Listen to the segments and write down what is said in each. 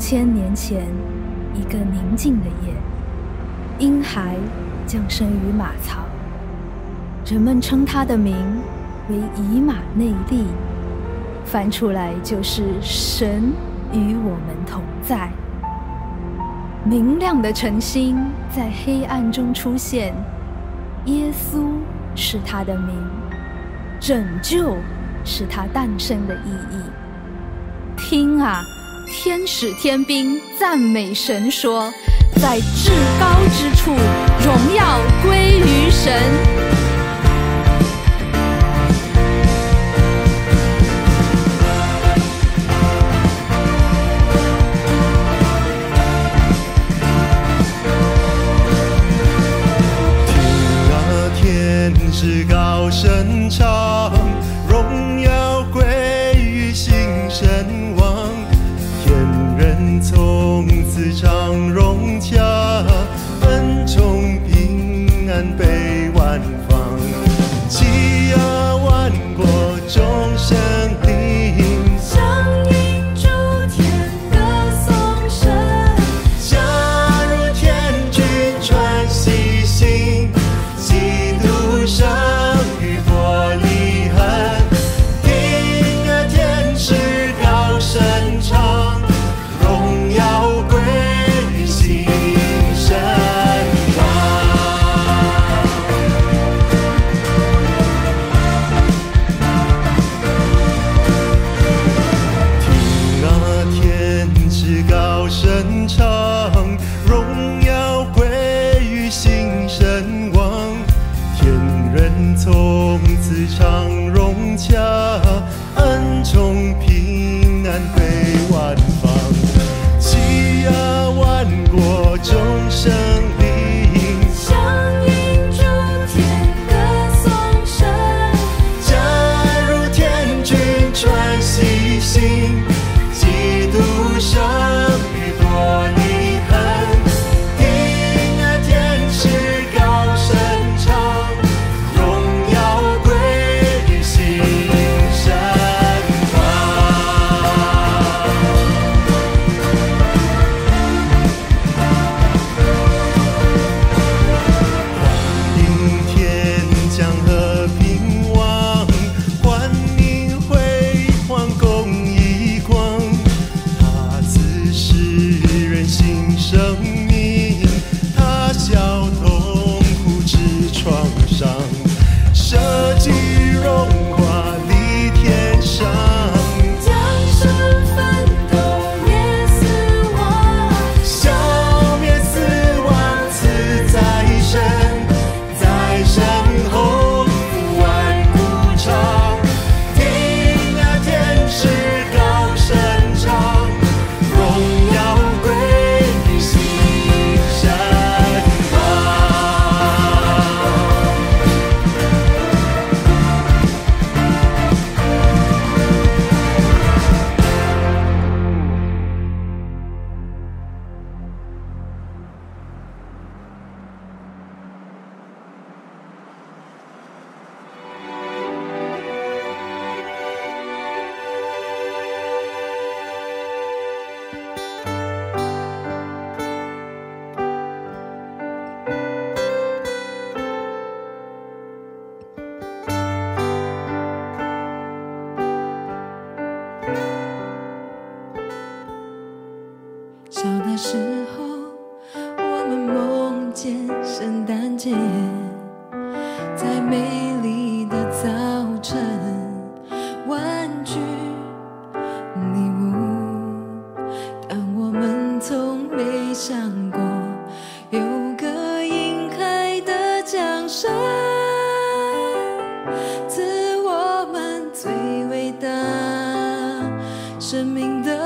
千年前，一个宁静的夜，婴孩降生于马槽，人们称他的名为以马内利，翻出来就是神与我们同在。明亮的晨星在黑暗中出现，耶稣是他的名，拯救是他诞生的意义。听啊！天使天兵赞美神说，在至高之处，荣耀归于神。生命的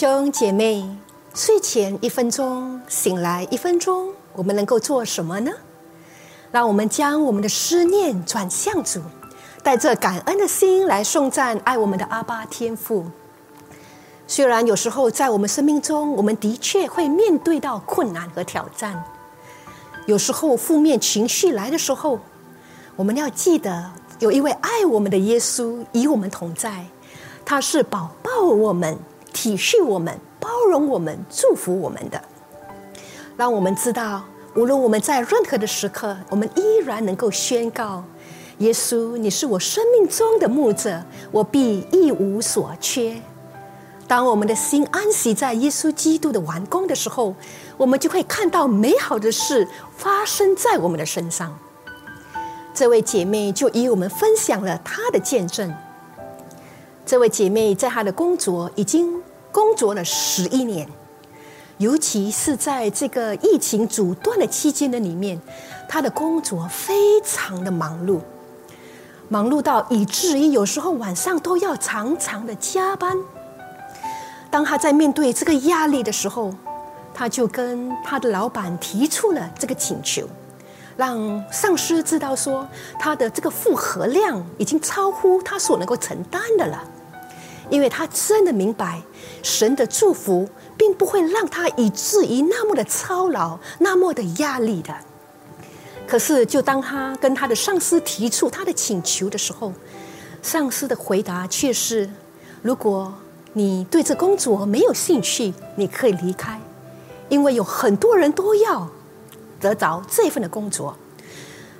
兄姐妹，睡前一分钟，醒来一分钟，我们能够做什么呢？让我们将我们的思念转向主，带着感恩的心来颂赞爱我们的阿巴天父。虽然有时候在我们生命中，我们的确会面对到困难和挑战，有时候负面情绪来的时候，我们要记得有一位爱我们的耶稣与我们同在，他是保抱我们、体恤我们、包容我们、祝福我们的。让我们知道，无论我们在任何的时刻，我们依然能够宣告：耶稣，你是我生命中的牧者，我必一无所缺。当我们的心安息在耶稣基督的完工的时候，我们就会看到美好的事发生在我们的身上。这位姐妹就与我们分享了她的见证。这位姐妹在她的工作已经工作了十一年，尤其是在这个疫情阻断的期间的里面，她的工作非常的忙碌，忙碌到以至于有时候晚上都要常常的加班。当她在面对这个压力的时候，她就跟她的老板提出了这个请求。让上司知道说，他的这个负荷量已经超乎他所能够承担的了，因为他真的明白，神的祝福并不会让他以至于那么的操劳、那么的压力的。可是，就当他跟他的上司提出他的请求的时候，上司的回答却是：如果你对这工作没有兴趣，你可以离开，因为有很多人都要。得着这份的工作。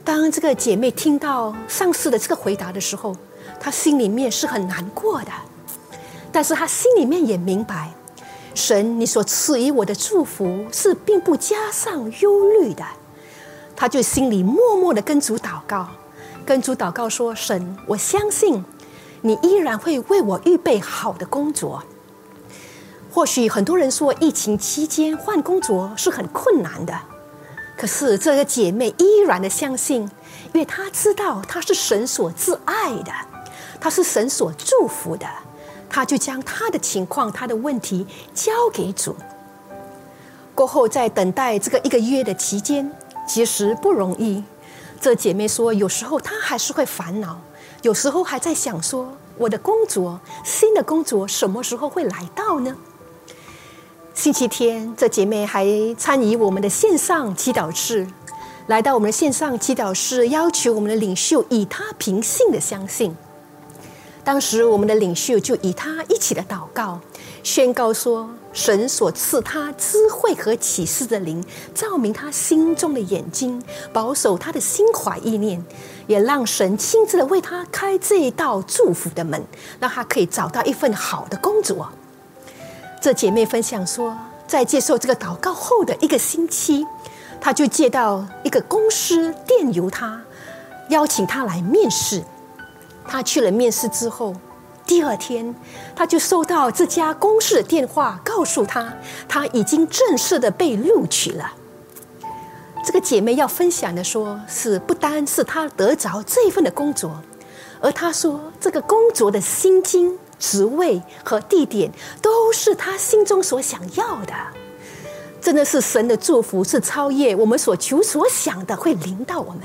当这个姐妹听到上司的这个回答的时候，她心里面是很难过的，但是她心里面也明白，神，你所赐予我的祝福是并不加上忧虑的。他就心里默默的跟主祷告，跟主祷告说：“神，我相信你依然会为我预备好的工作。或许很多人说疫情期间换工作是很困难的，可是这个姐妹依然的相信，因为她知道她是神所挚爱的，她是神所祝福的，她就将她的情况、她的问题交给主。过后，在等待这个一个月的期间。”其实不容易，这姐妹说，有时候她还是会烦恼，有时候还在想说，我的工作，新的工作什么时候会来到呢？星期天，这姐妹还参与我们的线上祈祷室，来到我们的线上祈祷室，要求我们的领袖以他凭信的相信。当时我们的领袖就以他一起的祷告，宣告说。神所赐他智慧和启示的灵，照明他心中的眼睛，保守他的心怀意念，也让神亲自的为他开这一道祝福的门，让他可以找到一份好的工作。这姐妹分享说，在接受这个祷告后的一个星期，她就接到一个公司电邮，他邀请她来面试。她去了面试之后。第二天，他就收到这家公司的电话，告诉他他已经正式的被录取了。这个姐妹要分享的说，是不单是她得着这份的工作，而她说这个工作的薪金、职位和地点都是她心中所想要的。真的是神的祝福，是超越我们所求所想的，会临到我们。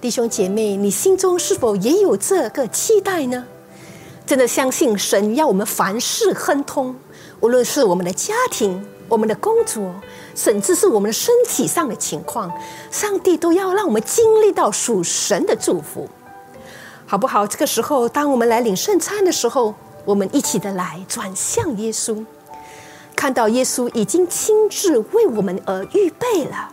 弟兄姐妹，你心中是否也有这个期待呢？真的相信神要我们凡事亨通，无论是我们的家庭、我们的工作，甚至是我们的身体上的情况，上帝都要让我们经历到属神的祝福，好不好？这个时候，当我们来领圣餐的时候，我们一起的来转向耶稣，看到耶稣已经亲自为我们而预备了。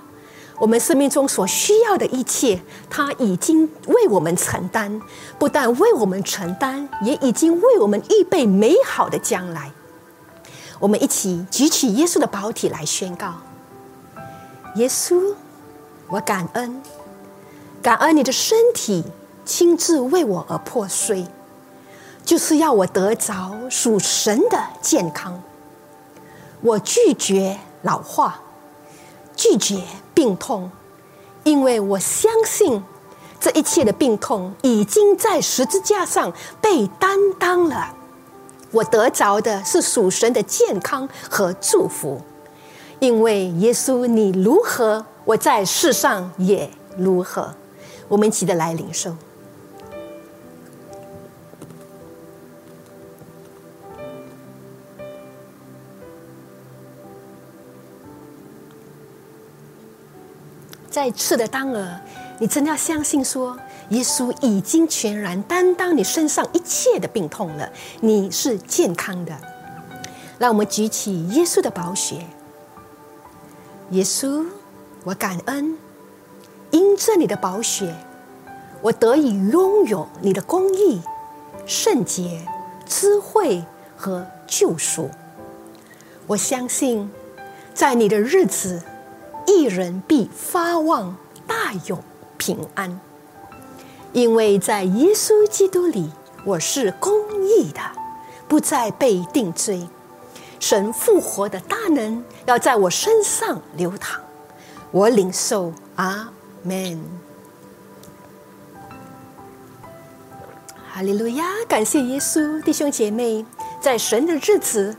我们生命中所需要的一切，他已经为我们承担，不但为我们承担，也已经为我们预备美好的将来。我们一起举起耶稣的宝体来宣告：耶稣，我感恩，感恩你的身体亲自为我而破碎，就是要我得着属神的健康。我拒绝老化。拒绝病痛，因为我相信这一切的病痛已经在十字架上被担当了。我得着的是属神的健康和祝福，因为耶稣你如何，我在世上也如何。我们一起的来领受。在次的当儿，你真的要相信说，耶稣已经全然担当你身上一切的病痛了，你是健康的。让我们举起耶稣的宝血，耶稣，我感恩，因着你的宝血，我得以拥有你的公义、圣洁、智慧和救赎。我相信，在你的日子。一人必发旺，大有平安，因为在耶稣基督里，我是公义的，不再被定罪。神复活的大能要在我身上流淌，我领受。阿门。哈利路亚！感谢耶稣，弟兄姐妹，在神的日子，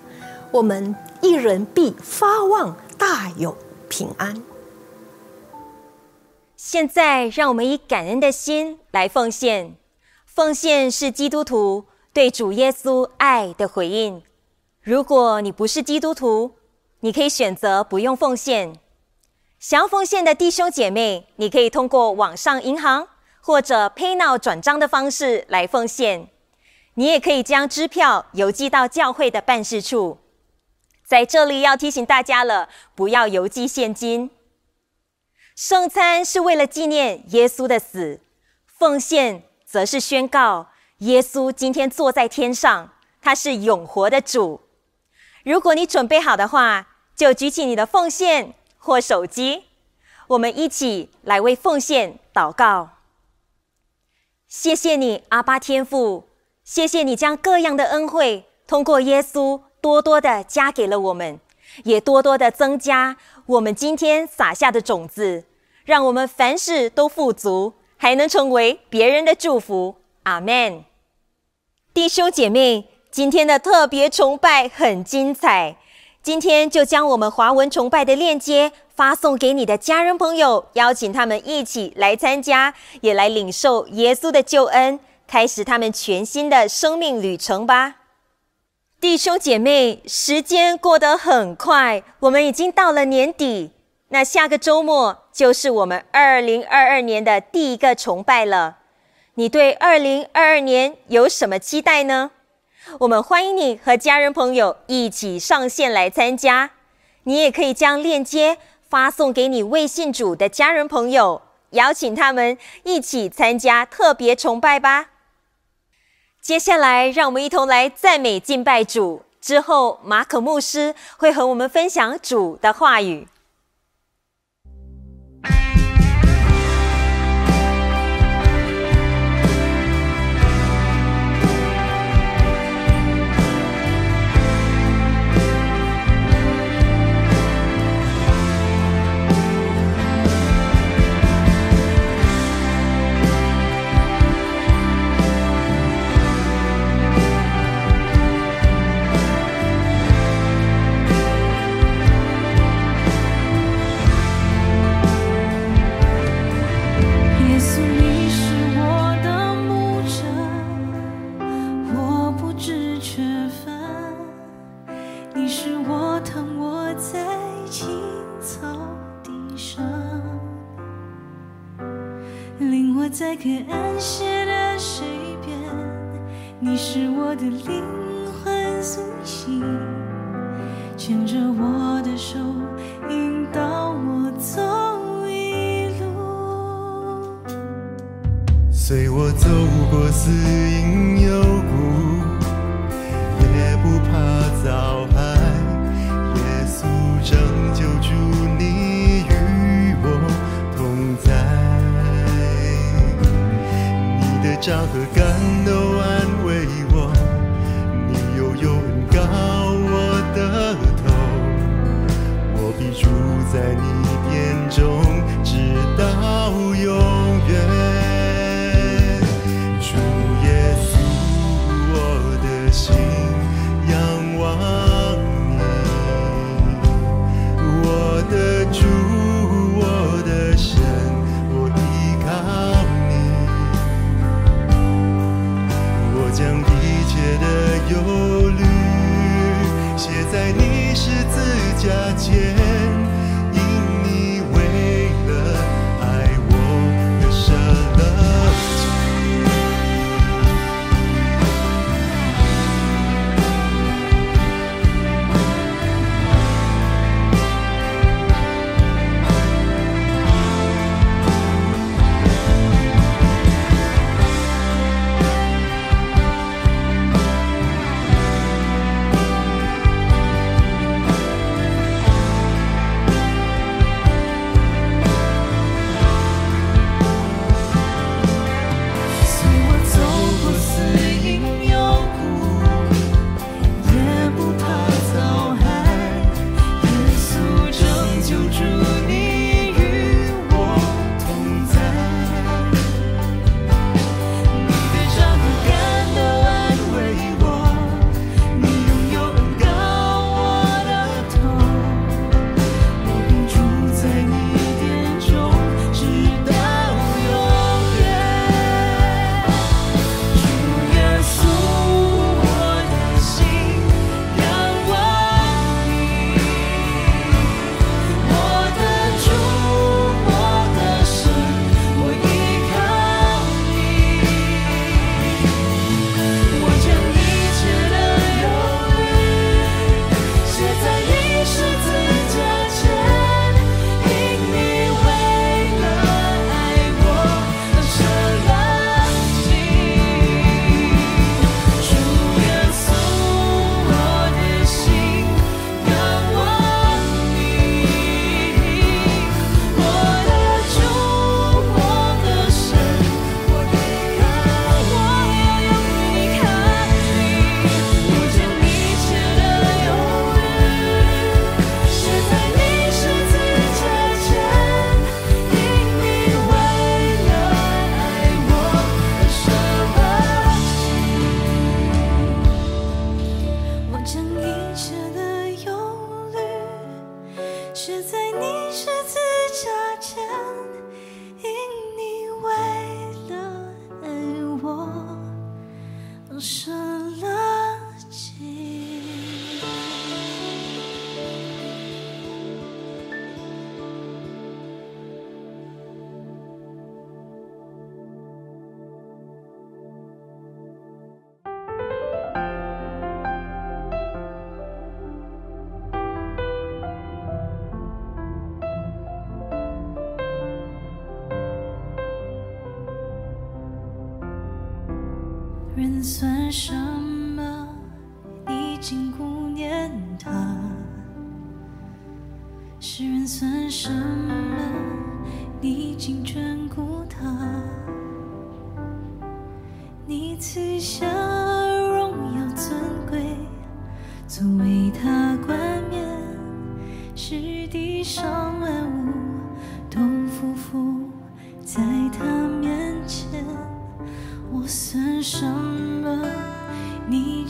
我们一人必发旺，大有。平安。现在，让我们以感恩的心来奉献。奉献是基督徒对主耶稣爱的回应。如果你不是基督徒，你可以选择不用奉献。想要奉献的弟兄姐妹，你可以通过网上银行或者 PayNow 转账的方式来奉献。你也可以将支票邮寄到教会的办事处。在这里要提醒大家了，不要邮寄现金。圣餐是为了纪念耶稣的死，奉献则是宣告耶稣今天坐在天上，他是永活的主。如果你准备好的话，就举起你的奉献或手机，我们一起来为奉献祷告。谢谢你，阿巴天父，谢谢你将各样的恩惠通过耶稣多多的加给了我们，也多多的增加我们今天撒下的种子，让我们凡事都富足，还能成为别人的祝福。阿门。弟兄姐妹，今天的特别崇拜很精彩。今天就将我们华文崇拜的链接发送给你的家人朋友，邀请他们一起来参加，也来领受耶稣的救恩，开始他们全新的生命旅程吧。弟兄姐妹，时间过得很快，我们已经到了年底，那下个周末就是我们二零二二年的第一个崇拜了。你对二零二二年有什么期待呢？我们欢迎你和家人朋友一起上线来参加。你也可以将链接发送给你微信组的家人朋友，邀请他们一起参加特别崇拜吧。接下来，让我们一同来赞美敬拜主。之后，马可牧师会和我们分享主的话语。我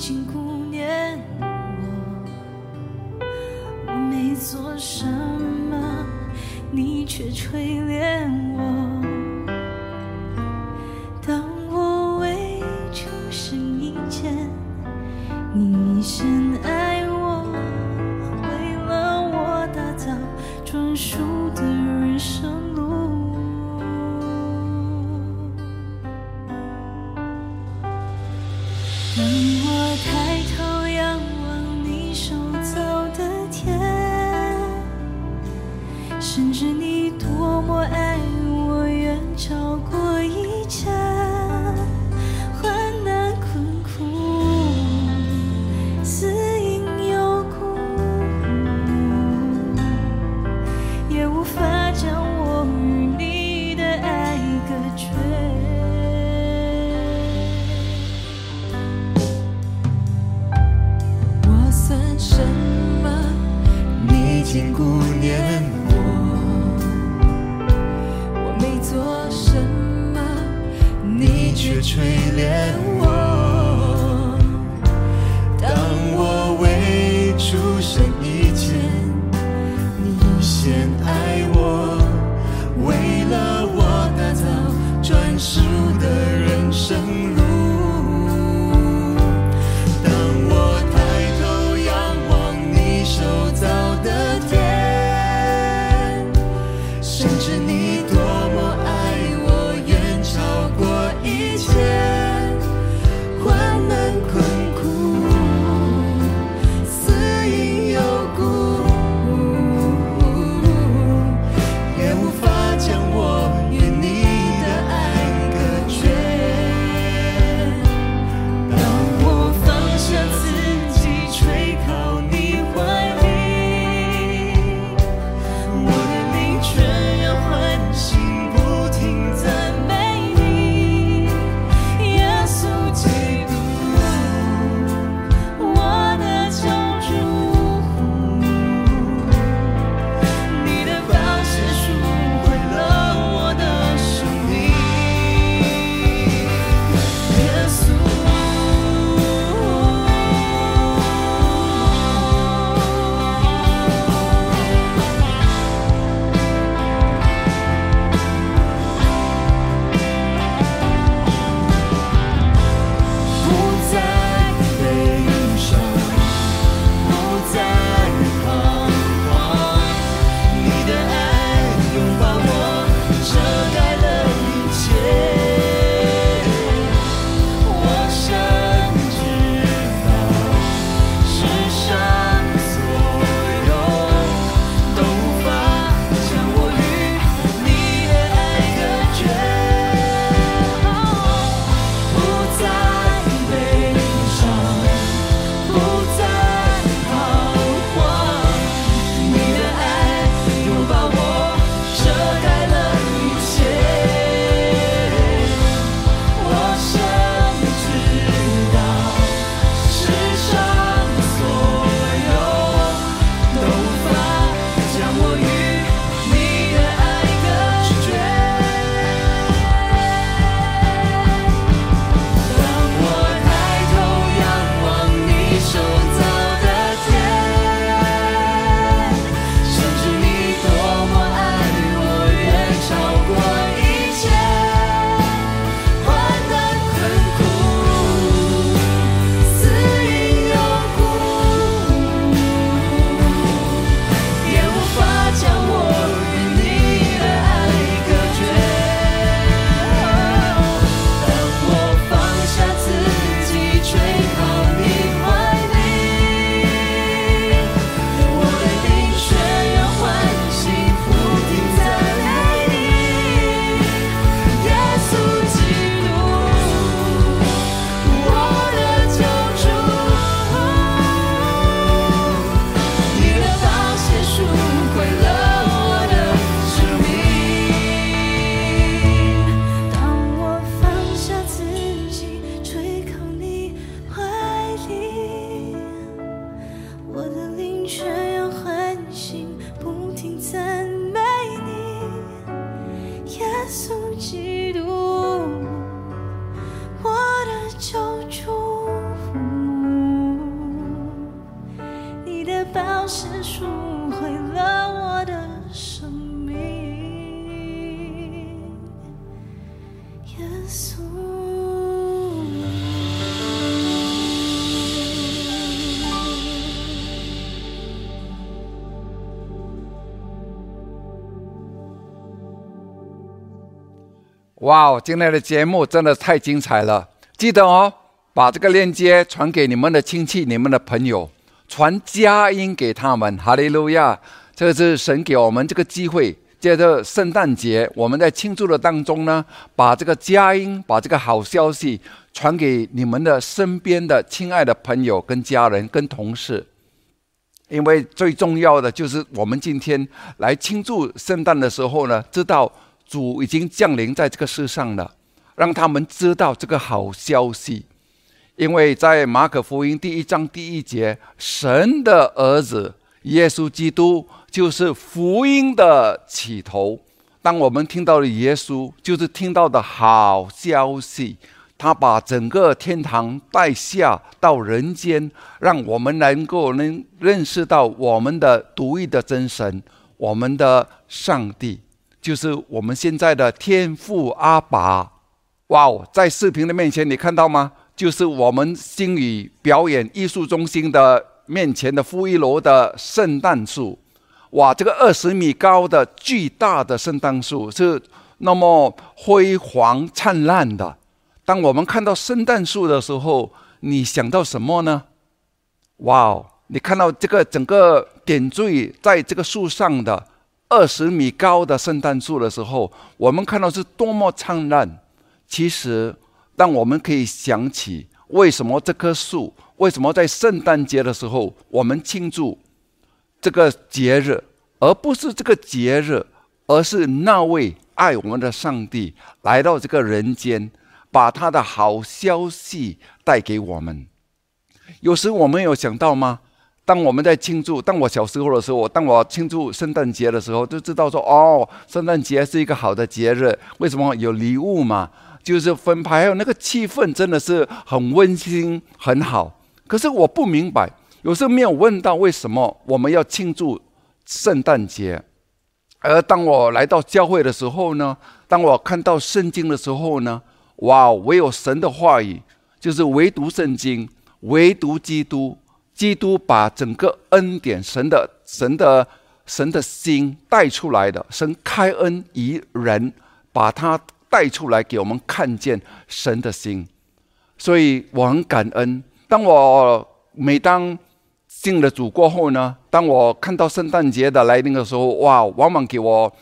心顾念我，我没做什么，你却垂怜我。哦，今天的节目真的太精彩了！记得哦，把这个链接传给你们的亲戚、你们的朋友，传佳音给他们。哈利路亚！这是神给我们这个机会，借着圣诞节，我们在庆祝的当中呢，把这个佳音、把这个好消息传给你们的身边的亲爱的朋友、跟家人、跟同事。因为最重要的就是我们今天来庆祝圣诞的时候呢，知道。主已经降临在这个世上了，让他们知道这个好消息。因为在马可福音第一章第一节，神的儿子耶稣基督就是福音的起头。当我们听到了耶稣，就是听到的好消息。他把整个天堂带下到人间，让我们能够能认识到我们的独一的真神，我们的上帝。就是我们现在的天父阿爸，哇哦，在视频的面前你看到吗？就是我们星宇表演艺术中心的面前的负一楼的圣诞树，哇，这个二十米高的巨大的圣诞树是那么辉煌灿烂的。当我们看到圣诞树的时候，你想到什么呢？哇哦，你看到这个整个点缀在这个树上的。二十米高的圣诞树的时候，我们看到是多么灿烂。其实，当我们可以想起为什么这棵树，为什么在圣诞节的时候我们庆祝这个节日，而不是这个节日，而是那位爱我们的上帝来到这个人间，把他的好消息带给我们。有时我们有想到吗？当我们在庆祝，当我小时候的时候，当我庆祝圣诞节的时候，就知道说，哦，圣诞节是一个好的节日。为什么有礼物嘛？就是分派，还有那个气氛真的是很温馨，很好。可是我不明白，有时候没有问到为什么我们要庆祝圣诞节。而当我来到教会的时候呢，当我看到圣经的时候呢，哇，唯有神的话语，就是唯独圣经，唯独基督。基督把整个恩典、神的、神的、神的心带出来的，神开恩于人，把他带出来给我们看见神的心，所以我很感恩。当我每当进了主过后呢，当我看到圣诞节的来临的时候，哇，往往给我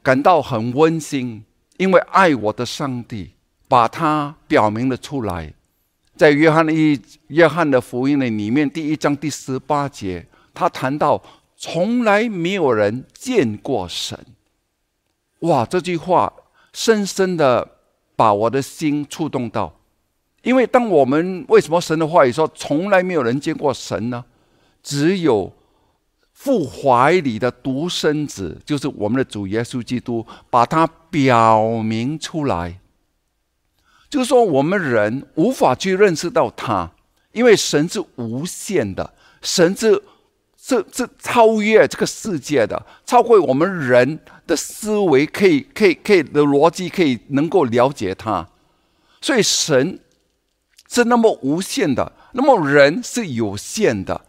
感到很温馨，因为爱我的上帝把它表明了出来。在约翰的一约翰的福音的里面，第一章第十八节，他谈到从来没有人见过神。哇，这句话深深的把我的心触动到。因为当我们为什么神的话语说从来没有人见过神呢？只有父怀里的独生子，就是我们的主耶稣基督，把它表明出来。就是说，我们人无法去认识到他，因为神是无限的，神是是是超越这个世界的，超过我们人的思维，可以可以可以的逻辑，可以能够了解他。所以神是那么无限的，那么人是有限的，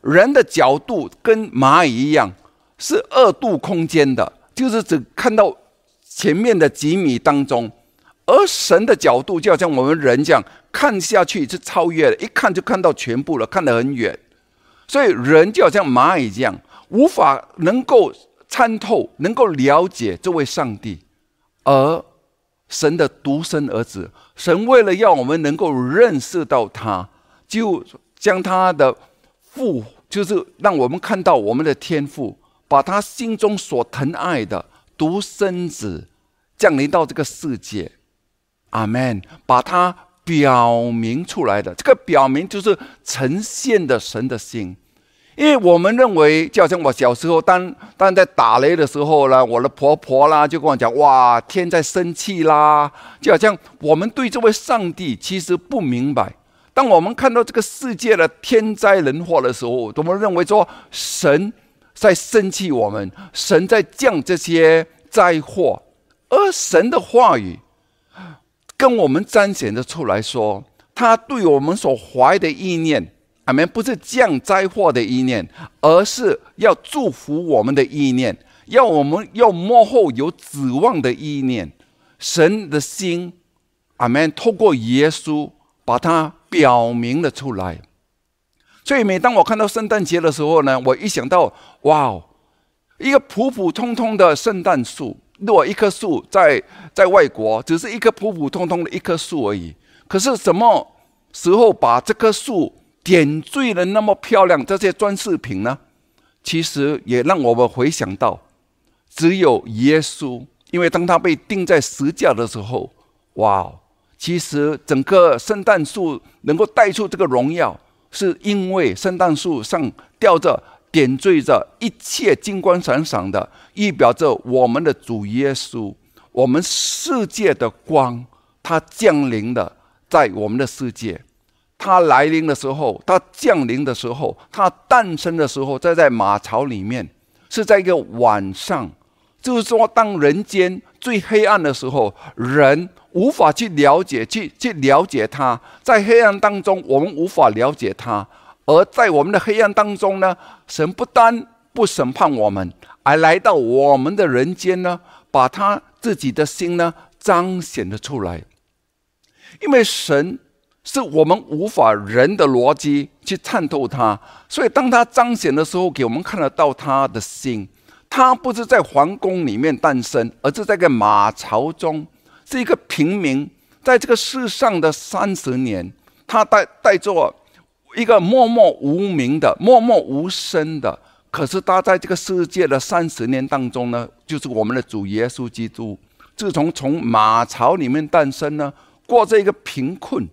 人的角度跟蚂蚁一样，是二度空间的，就是只看到前面的几米当中。而神的角度就好像我们人这样看下去是超越的，一看就看到全部了，看得很远。所以人就好像蚂蚁这样，无法能够参透、能够了解这位上帝。而神的独生儿子，神为了要我们能够认识到他，就将他的父，就是让我们看到我们的天父，把他心中所疼爱的独生子降临到这个世界。阿门，把它表明出来的，这个表明就是呈现的神的心，因为我们认为，就好像我小时候，当当在打雷的时候呢，我的婆婆啦就跟我讲：“哇，天在生气啦！”就好像我们对这位上帝其实不明白。当我们看到这个世界的天灾人祸的时候，我们认为说神在生气，我们神在降这些灾祸，而神的话语跟我们彰显的出来说，他对我们所怀的意念。阿门！不是降灾祸的意念，而是要祝福我们的意念，要我们要幕后有指望的意念。神的心，阿门！透过耶稣把它表明了出来。所以，每当我看到圣诞节的时候呢，我一想到，哇，一个普普通通的圣诞树，如果一棵树在在外国只是一棵普普通通的一棵树而已，可是什么时候把这棵树？点缀的那么漂亮，这些装饰品呢，其实也让我们回想到，只有耶稣，因为当他被钉在石架的时候，哇，其实整个圣诞树能够带出这个荣耀，是因为圣诞树上吊着、点缀着一切金光闪闪的，预表着我们的主耶稣，我们世界的光，它降临的在我们的世界。他来临的时候，他降临的时候，他诞生的时候，在在马槽里面，是在一个晚上，就是说，当人间最黑暗的时候，人无法去了解，去去了解他，在黑暗当中，我们无法了解他，而在我们的黑暗当中呢，神不单不审判我们，而来到我们的人间呢，把他自己的心呢彰显了出来，因为神。是我们无法人的逻辑去参透它，所以当他彰显的时候，给我们看得到他的心。他不是在皇宫里面诞生，而是在个马槽中，是一个平民，在这个世上的三十年，他带带着一个默默无名的、默默无声的。可是他在这个世界的三十年当中呢，就是我们的主耶稣基督，自从从马槽里面诞生呢，过着一个贫困。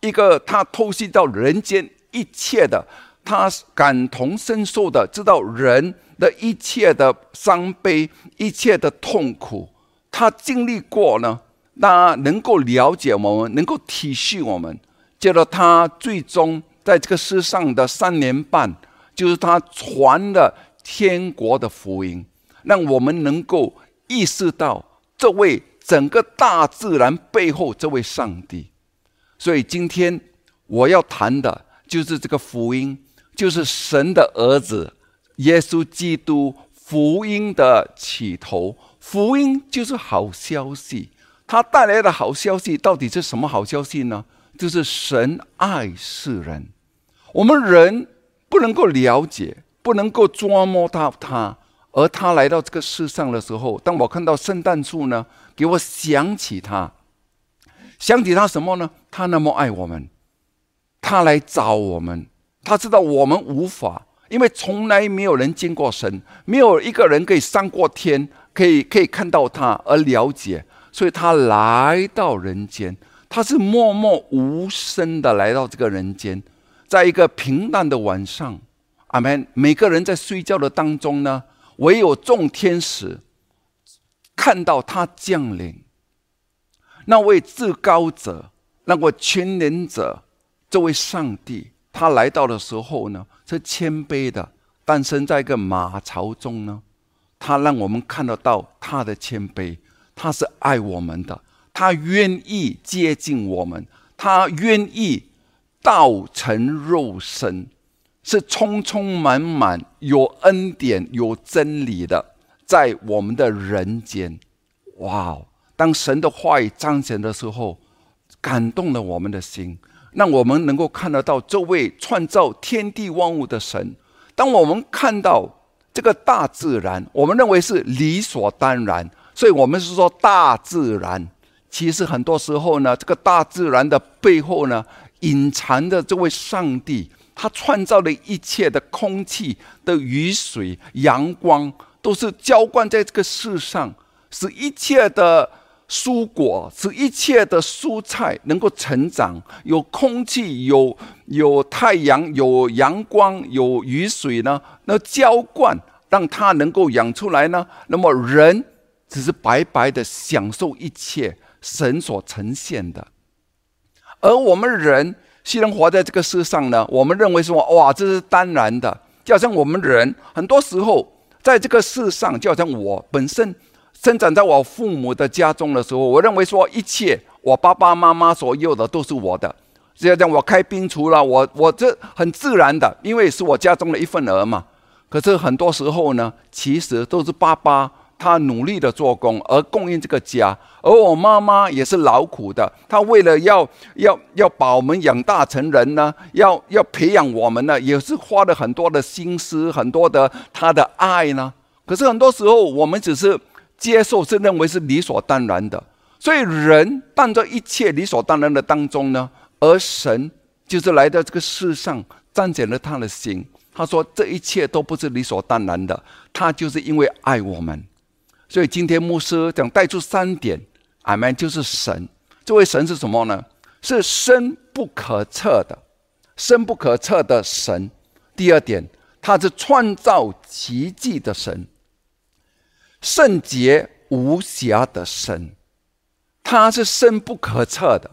一个他透析到人间一切的，他感同身受的，知道人的一切的伤悲、一切的痛苦，他经历过呢，那能够了解我们，能够体恤我们。接着他最终在这个世上的三年半，就是他传了天国的福音，让我们能够意识到这位整个大自然背后这位上帝。所以今天我要谈的就是这个福音，就是神的儿子耶稣基督福音的起头。福音就是好消息，它带来的好消息到底是什么好消息呢？就是神爱世人，我们人不能够了解，不能够捉摸到他，而他来到这个世上的时候，当我看到圣诞树呢，给我想起他。想起他什么呢？他那么爱我们，他来找我们，他知道我们无法，因为从来没有人见过神，没有一个人可以上过天，可以可以看到他而了解，所以他来到人间，他是默默无声的来到这个人间，在一个平淡的晚上，阿门。每个人在睡觉的当中呢，唯有众天使看到他降临。那位至高者，那位全能者，这位上帝，他来到的时候呢，是谦卑的，诞生在一个马槽中呢。他让我们看得到他的谦卑，他是爱我们的，他愿意接近我们，他愿意道成肉身，是充充满满有恩典、有真理的，在我们的人间。哇！当神的话语彰显的时候，感动了我们的心，让我们能够看得到这位创造天地万物的神。当我们看到这个大自然，我们认为是理所当然，所以我们是说大自然。其实很多时候呢，这个大自然的背后呢，隐藏着这位上帝，他创造的一切的空气、的雨水、阳光，都是浇灌在这个世上，使一切的。蔬果，使一切的蔬菜能够成长，有空气，有有太阳，有阳光，有雨水呢，那浇灌，让它能够养出来呢。那么人只是白白的享受一切神所呈现的，而我们人虽然活在这个世上呢，我们认为说哇，这是当然的，就好像我们人很多时候在这个世上，就好像我本身。生长在我父母的家中的时候，我认为说一切我爸爸妈妈所有的都是我的。只要讲我开冰橱了，我我这很自然的，因为是我家中的一份儿嘛。可是很多时候呢，其实都是爸爸他努力的做工而供应这个家，而我妈妈也是劳苦的，她为了要要要把我们养大成人呢，要要培养我们呢，也是花了很多的心思，很多的她的爱呢。可是很多时候我们只是。接受是认为是理所当然的，所以人当着一切理所当然的当中呢，而神就是来到这个世上，彰显了他的心。他说这一切都不是理所当然的，他就是因为爱我们。所以今天牧师讲带出三点，俺们就是神。这位神是什么呢？是深不可测的，深不可测的神。第二点，他是创造奇迹的神。圣洁无瑕的神，他是深不可测的，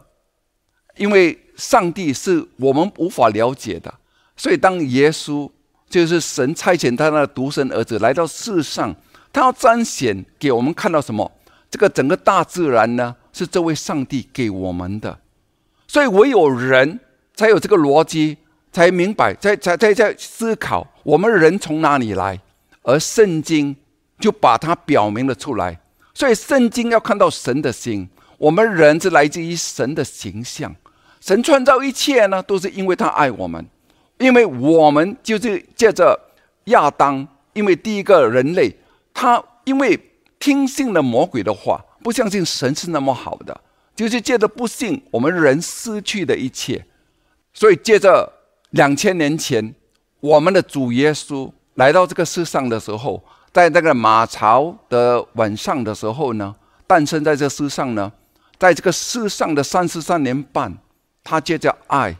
因为上帝是我们无法了解的。所以，当耶稣就是神差遣他的独生儿子来到世上，他要彰显给我们看到什么？这个整个大自然呢，是这位上帝给我们的。所以，唯有人才有这个逻辑，才明白，在在在在思考我们人从哪里来，而圣经。就把它表明了出来，所以圣经要看到神的心。我们人是来自于神的形象，神创造一切呢，都是因为他爱我们，因为我们就是借着亚当，因为第一个人类，他因为听信了魔鬼的话，不相信神是那么好的，就是借着不信，我们人失去的一切。所以借着两千年前，我们的主耶稣来到这个世上的时候。在那个马槽的晚上的时候呢，诞生在这世上呢，在这个世上的三十三年半，他借着爱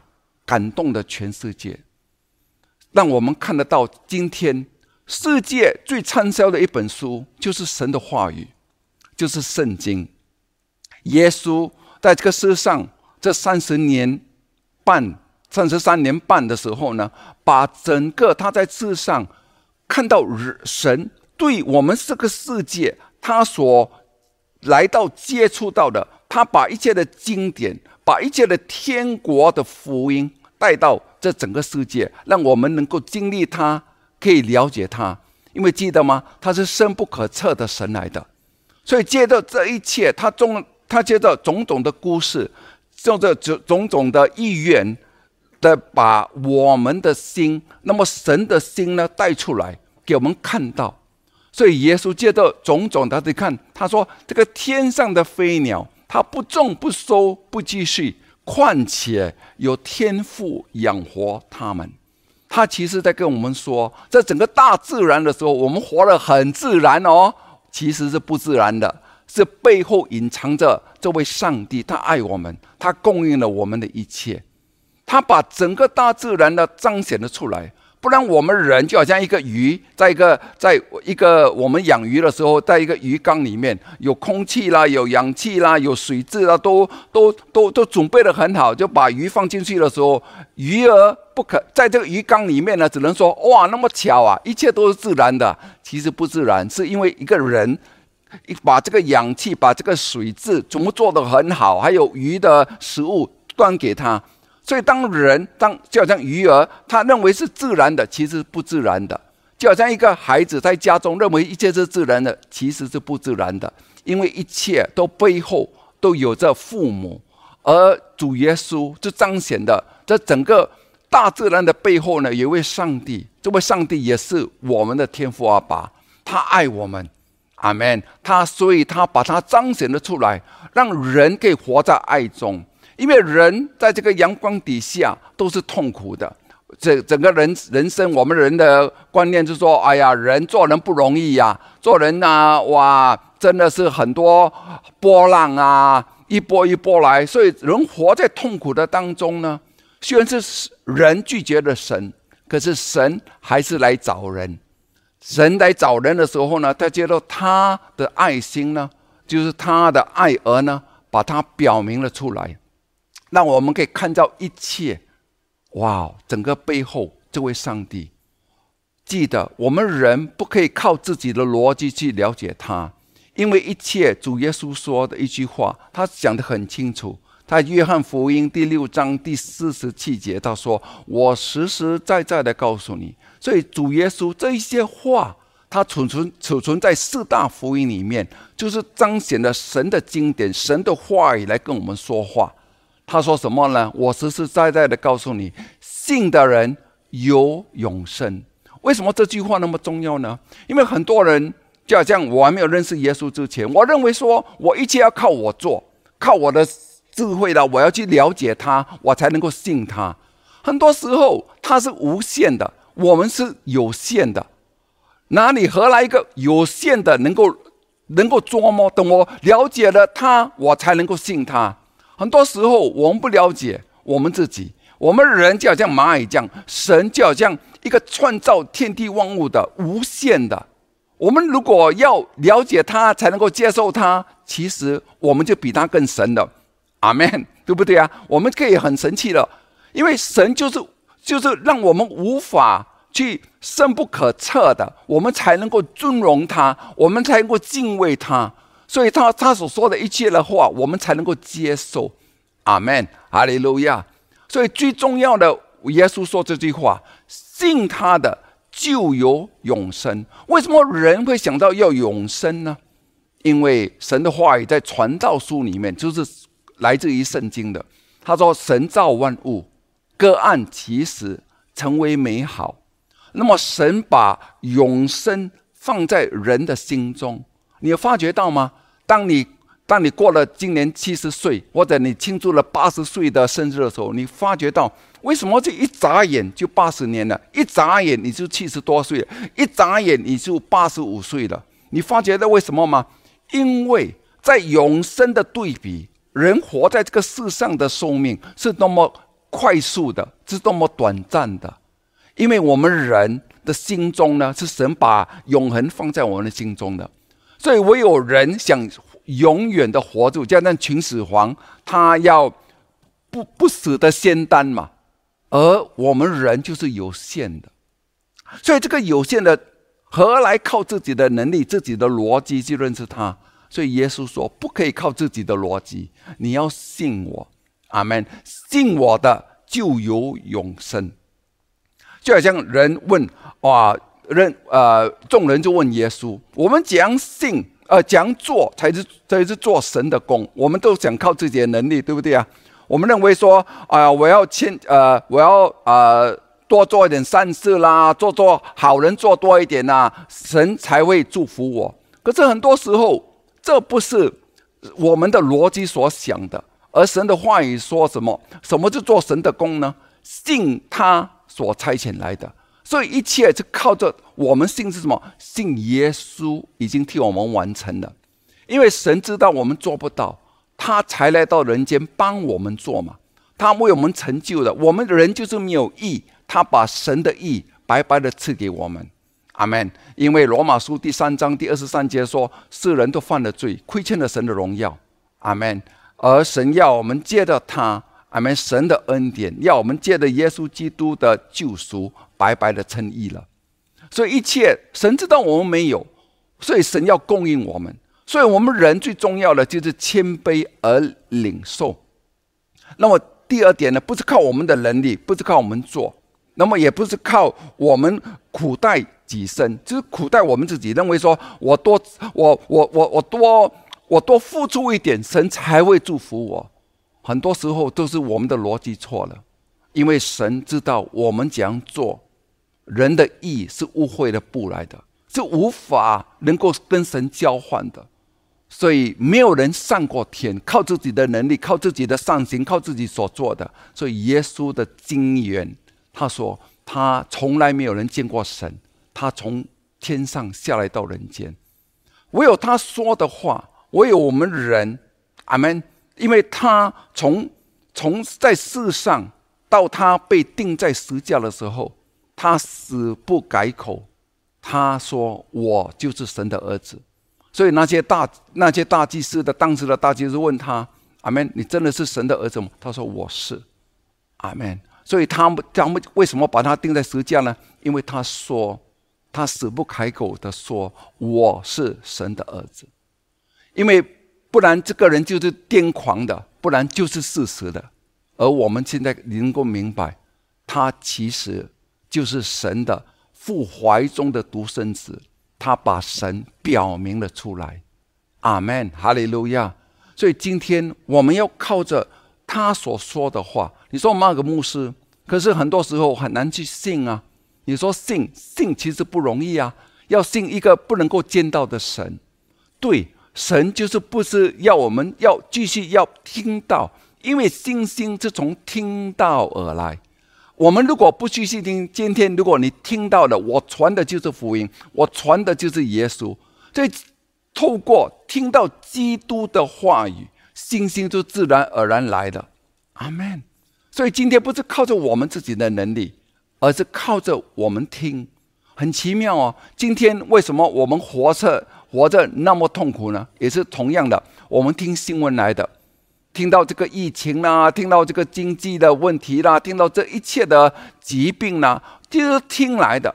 感动了全世界，让我们看得到今天世界最畅销的一本书就是神的话语，就是圣经。耶稣在这个世上这三十年半、三十三年半的时候呢，把整个他在世上看到神。对我们这个世界，他所来到接触到的，他把一切的经典，把一切的天国的福音带到这整个世界，让我们能够经历他，可以了解他。因为记得吗？他是深不可测的神来的，所以借着这一切，他中他借着种种的故事，就这种种的意愿的，把我们的心，那么神的心呢带出来，给我们看到。所以耶稣借着种种，他在看，他说：“这个天上的飞鸟，它不种不收不积蓄，况且有天赋养活他们。”他其实在跟我们说，在整个大自然的时候，我们活得很自然哦，其实是不自然的，是背后隐藏着这位上帝，他爱我们，他供应了我们的一切，他把整个大自然的彰显了出来。不然，我们人就好像一个鱼，在一个在一个我们养鱼的时候，在一个鱼缸里面有空气啦，有氧气啦，有水质啦，都都都都准备的很好，就把鱼放进去的时候，鱼儿不可在这个鱼缸里面呢，只能说哇，那么巧啊，一切都是自然的。其实不自然，是因为一个人一把这个氧气、把这个水质怎么做的很好，还有鱼的食物端给他。所以，当人当就好像鱼儿，他认为是自然的，其实不自然的；就好像一个孩子在家中认为一切是自然的，其实是不自然的。因为一切都背后都有着父母，而主耶稣就彰显的这整个大自然的背后呢，有一位上帝。这位上帝也是我们的天父阿爸，他爱我们，阿门。他所以他把他彰显了出来，让人可以活在爱中。因为人在这个阳光底下都是痛苦的，整整个人人生，我们人的观念就是说，哎呀，人做人不容易呀，做人呐，哇，真的是很多波浪啊，一波一波来，所以人活在痛苦的当中呢。虽然是人拒绝了神，可是神还是来找人。神来找人的时候呢，他接到他的爱心呢，就是他的爱儿呢，把他表明了出来，让我们可以看到一切。哇，整个背后这位上帝，记得我们人不可以靠自己的逻辑去了解他，因为一切主耶稣说的一句话，他讲得很清楚。他约翰福音第六章第四十七节，他说：“我实实在在的告诉你。”所以主耶稣这一些话，他储存储存在四大福音里面，就是彰显了神的经典、神的话语来跟我们说话。他说什么呢？我实实在在的告诉你，信的人有永生。为什么这句话那么重要呢？因为很多人就好像我还没有认识耶稣之前，我认为说我一切要靠我做，靠我的。智慧的，我要去了解他，我才能够信他。很多时候他是无限的，我们是有限的。哪里何来一个有限的能够能够琢磨？等我了解了他，我才能够信他。很多时候我们不了解我们自己，我们人就好像蚂蚁这样，神就好像一个创造天地万物的无限的。我们如果要了解他，才能够接受他，其实我们就比他更神了。阿门，对不对啊？我们可以很神奇了，因为神就是就是让我们无法去深不可测的，我们才能够尊荣他，我们才能够敬畏他，所以他他所说的一切的话，我们才能够接受。阿门，哈利路亚。所以最重要的，耶稣说这句话：信他的就有永生。为什么人会想到要永生呢？因为神的话语在传道书里面就是。来自于圣经的，他说：“神造万物，各按其时成为美好。那么，神把永生放在人的心中，你有发觉到吗？当你当你过了今年七十岁，或者你庆祝了八十岁的生日的时候，你发觉到为什么这一眨眼就八十年了？一眨眼你就七十多岁了，一眨眼你就八十五岁了。你发觉到为什么吗？因为在永生的对比。”人活在这个世上的寿命是多么快速的，是多么短暂的，因为我们人的心中呢，是神把永恒放在我们的心中的，所以唯有人想永远的活住，就像秦始皇，他要不不死的仙丹嘛，而我们人就是有限的，所以这个有限的，何来靠自己的能力、自己的逻辑去认识他？所以耶稣说：“不可以靠自己的逻辑，你要信我，阿门。信我的就有永生。就好像人问哇，人呃，众人就问耶稣：我们怎样信？呃，怎样做才是才是做神的工？我们都想靠自己的能力，对不对啊？我们认为说啊，我要签呃，我要呃，多做一点善事啦，做做好人，做多一点呐，神才会祝福我。可是很多时候。这不是我们的逻辑所想的，而神的话语说什么？什么是做神的功呢？信他所差遣来的，所以一切是靠着我们信是什么？信耶稣已经替我们完成了，因为神知道我们做不到，他才来到人间帮我们做嘛。他为我们成就的，我们的人就是没有义，他把神的义白白的赐给我们。阿门。因为罗马书第三章第二十三节说：“世人都犯了罪，亏欠了神的荣耀。”阿门。而神要我们借着他，阿门。神的恩典要我们借着耶稣基督的救赎，白白的称义了。所以一切神知道我们没有，所以神要供应我们。所以我们人最重要的就是谦卑而领受。那么第二点呢，不是靠我们的能力，不是靠我们做，那么也不是靠我们苦待。己身就是苦待我们自己，认为说我多我我我我多我多付出一点，神才会祝福我。很多时候都是我们的逻辑错了，因为神知道我们怎样做，人的意是误会的不来的，是无法能够跟神交换的。所以没有人上过天，靠自己的能力，靠自己的善行，靠自己所做的。所以耶稣的经验。他说他从来没有人见过神，他从天上下来到人间，唯有他说的话，唯有我们人，阿门。因为他从从在世上到他被钉在石架的时候，他死不改口，他说我就是神的儿子。所以那些大那些大祭司的当时的大祭司问他：“阿门，你真的是神的儿子吗？”他说：“我是。”阿门。所以他们他们为什么把他钉在石架呢？因为他说他死不开口的说我是神的儿子，因为。不然，这个人就是癫狂的；不然，就是事实的。而我们现在能够明白，他其实就是神的父怀中的独生子，他把神表明了出来。阿门，哈利路亚。所以今天我们要靠着他所说的话。你说我们个牧师，可是很多时候很难去信啊。你说信信，其实不容易啊。要信一个不能够见到的神，对。神就是不是要我们要继续要听到，因为信心是从听到而来。我们如果不继续听，今天如果你听到了，我传的就是福音，我传的就是耶稣。所以透过听到基督的话语，信心就自然而然来的。阿门。所以今天不是靠着我们自己的能力，而是靠着我们听。很奇妙哦。今天为什么我们活着？活着那么痛苦呢？也是同样的，我们听新闻来的，听到这个疫情啦，听到这个经济的问题啦，听到这一切的疾病啦，就是听来的，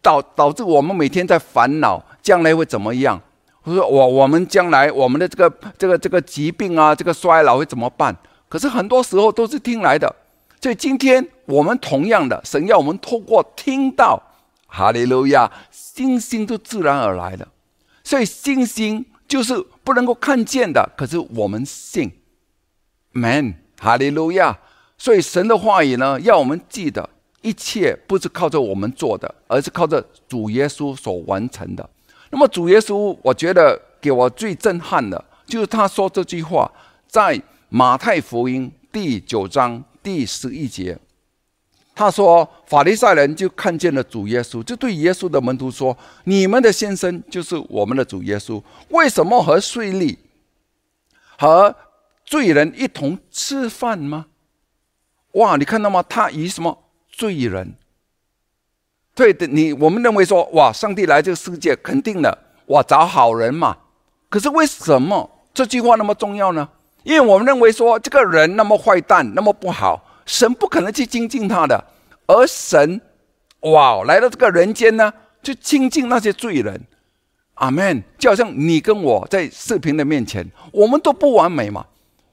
导导致我们每天在烦恼将来会怎么样？我说我我们将来我们的这个这个这个疾病啊，这个衰老会怎么办？可是很多时候都是听来的，所以今天我们同样的，神要我们透过听到，哈利路亚，信心就自然而来的。所以信心就是不能够看见的，可是我们信，Man，哈利路亚。所以神的话语呢，要我们记得，一切不是靠着我们做的，而是靠着主耶稣所完成的。那么主耶稣，我觉得给我最震撼的，就是他说这句话，在马太福音第九章第十一节。他说：“法利赛人就看见了主耶稣，就对耶稣的门徒说：‘你们的先生就是我们的主耶稣，为什么和税吏和罪人一同吃饭吗？’哇，你看到吗？他以什么罪人？对的，你我们认为说，哇，上帝来这个世界，肯定的，哇，找好人嘛。可是为什么这句话那么重要呢？因为我们认为说，这个人那么坏蛋，那么不好。”神不可能去亲近他的，而神，哇，来到这个人间呢，去亲近那些罪人。阿门。就好像你跟我在视频的面前，我们都不完美嘛。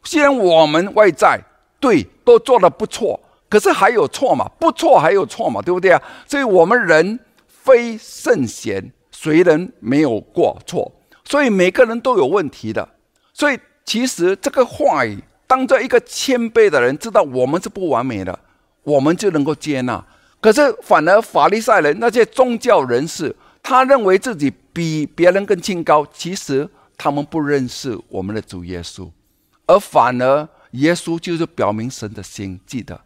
虽然我们外在对都做的不错，可是还有错嘛，不错还有错嘛，对不对啊？所以我们人非圣贤，谁人没有过错？所以每个人都有问题的。所以其实这个话语。当做一个谦卑的人，知道我们是不完美的，我们就能够接纳。可是反而法利赛人那些宗教人士，他认为自己比别人更清高，其实他们不认识我们的主耶稣，而反而耶稣就是表明神的心。记得，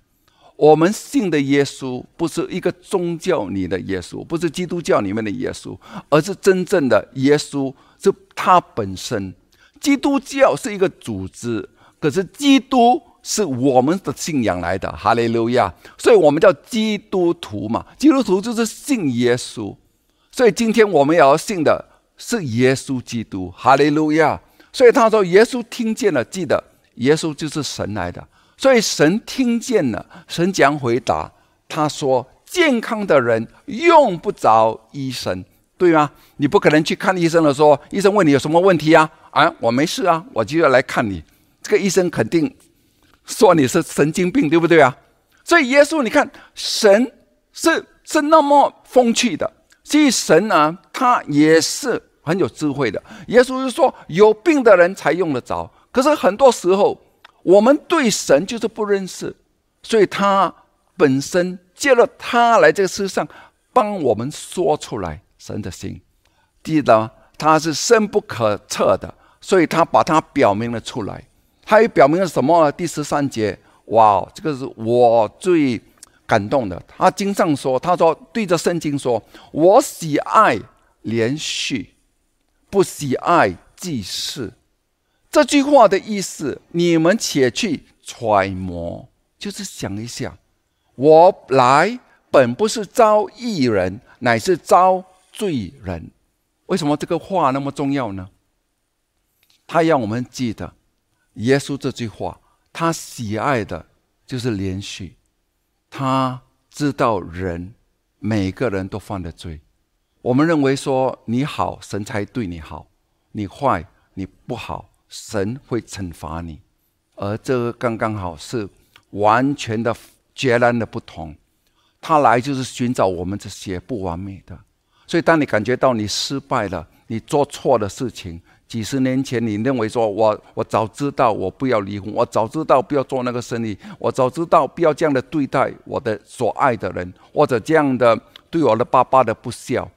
我们信的耶稣不是一个宗教里的耶稣，不是基督教里面的耶稣，而是真正的耶稣，是他本身。基督教是一个组织。可是基督是我们的信仰来的，哈利路亚！所以我们叫基督徒嘛，基督徒就是信耶稣。所以今天我们也要信的是耶稣基督，哈利路亚！所以他说，耶稣听见了，记得耶稣就是神来的。所以神听见了，神将回答他说：“健康的人用不着医生，对吗？你不可能去看医生了，说医生问你有什么问题啊？啊，我没事啊，我就要来看你。”这个医生肯定说你是神经病，对不对啊？所以耶稣，你看神是是那么风趣的，所以神呢，他也是很有智慧的。耶稣是说有病的人才用得着，可是很多时候我们对神就是不认识，所以他本身借了他来这个世上帮我们说出来神的心，记得他是深不可测的，所以他把它表明了出来。他也表明了什么？第十三节，哇，这个是我最感动的。他经上说：“他说对着圣经说，我喜爱连续，不喜爱祭祀。”这句话的意思，你们且去揣摩，就是想一想，我来本不是招义人，乃是招罪人。为什么这个话那么重要呢？他让我们记得，耶稣这句话，他喜爱的就是连续。他知道人每个人都犯了罪，我们认为说你好，神才对你好；你坏，你不好。神会惩罚你，而这个刚刚好是完全的、截然的不同。他来就是寻找我们这些不完美的。所以，当你感觉到你失败了，你做错的事情，几十年前你认为说我我早知道我不要离婚，我早知道不要做那个生意，我早知道不要这样的对待我的所爱的人，或者这样的对我的爸爸的不孝，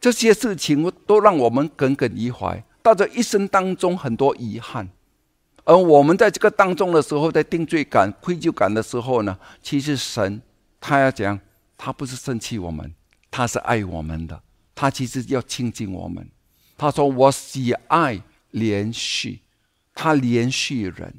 这些事情都让我们耿耿于怀。到这一生当中很多遗憾，而我们在这个当中的时候，在定罪感、愧疚感的时候呢，其实神他要讲，他不是生气我们，他是爱我们的，他其实要亲近我们。他说：“我喜爱连续，他连续人，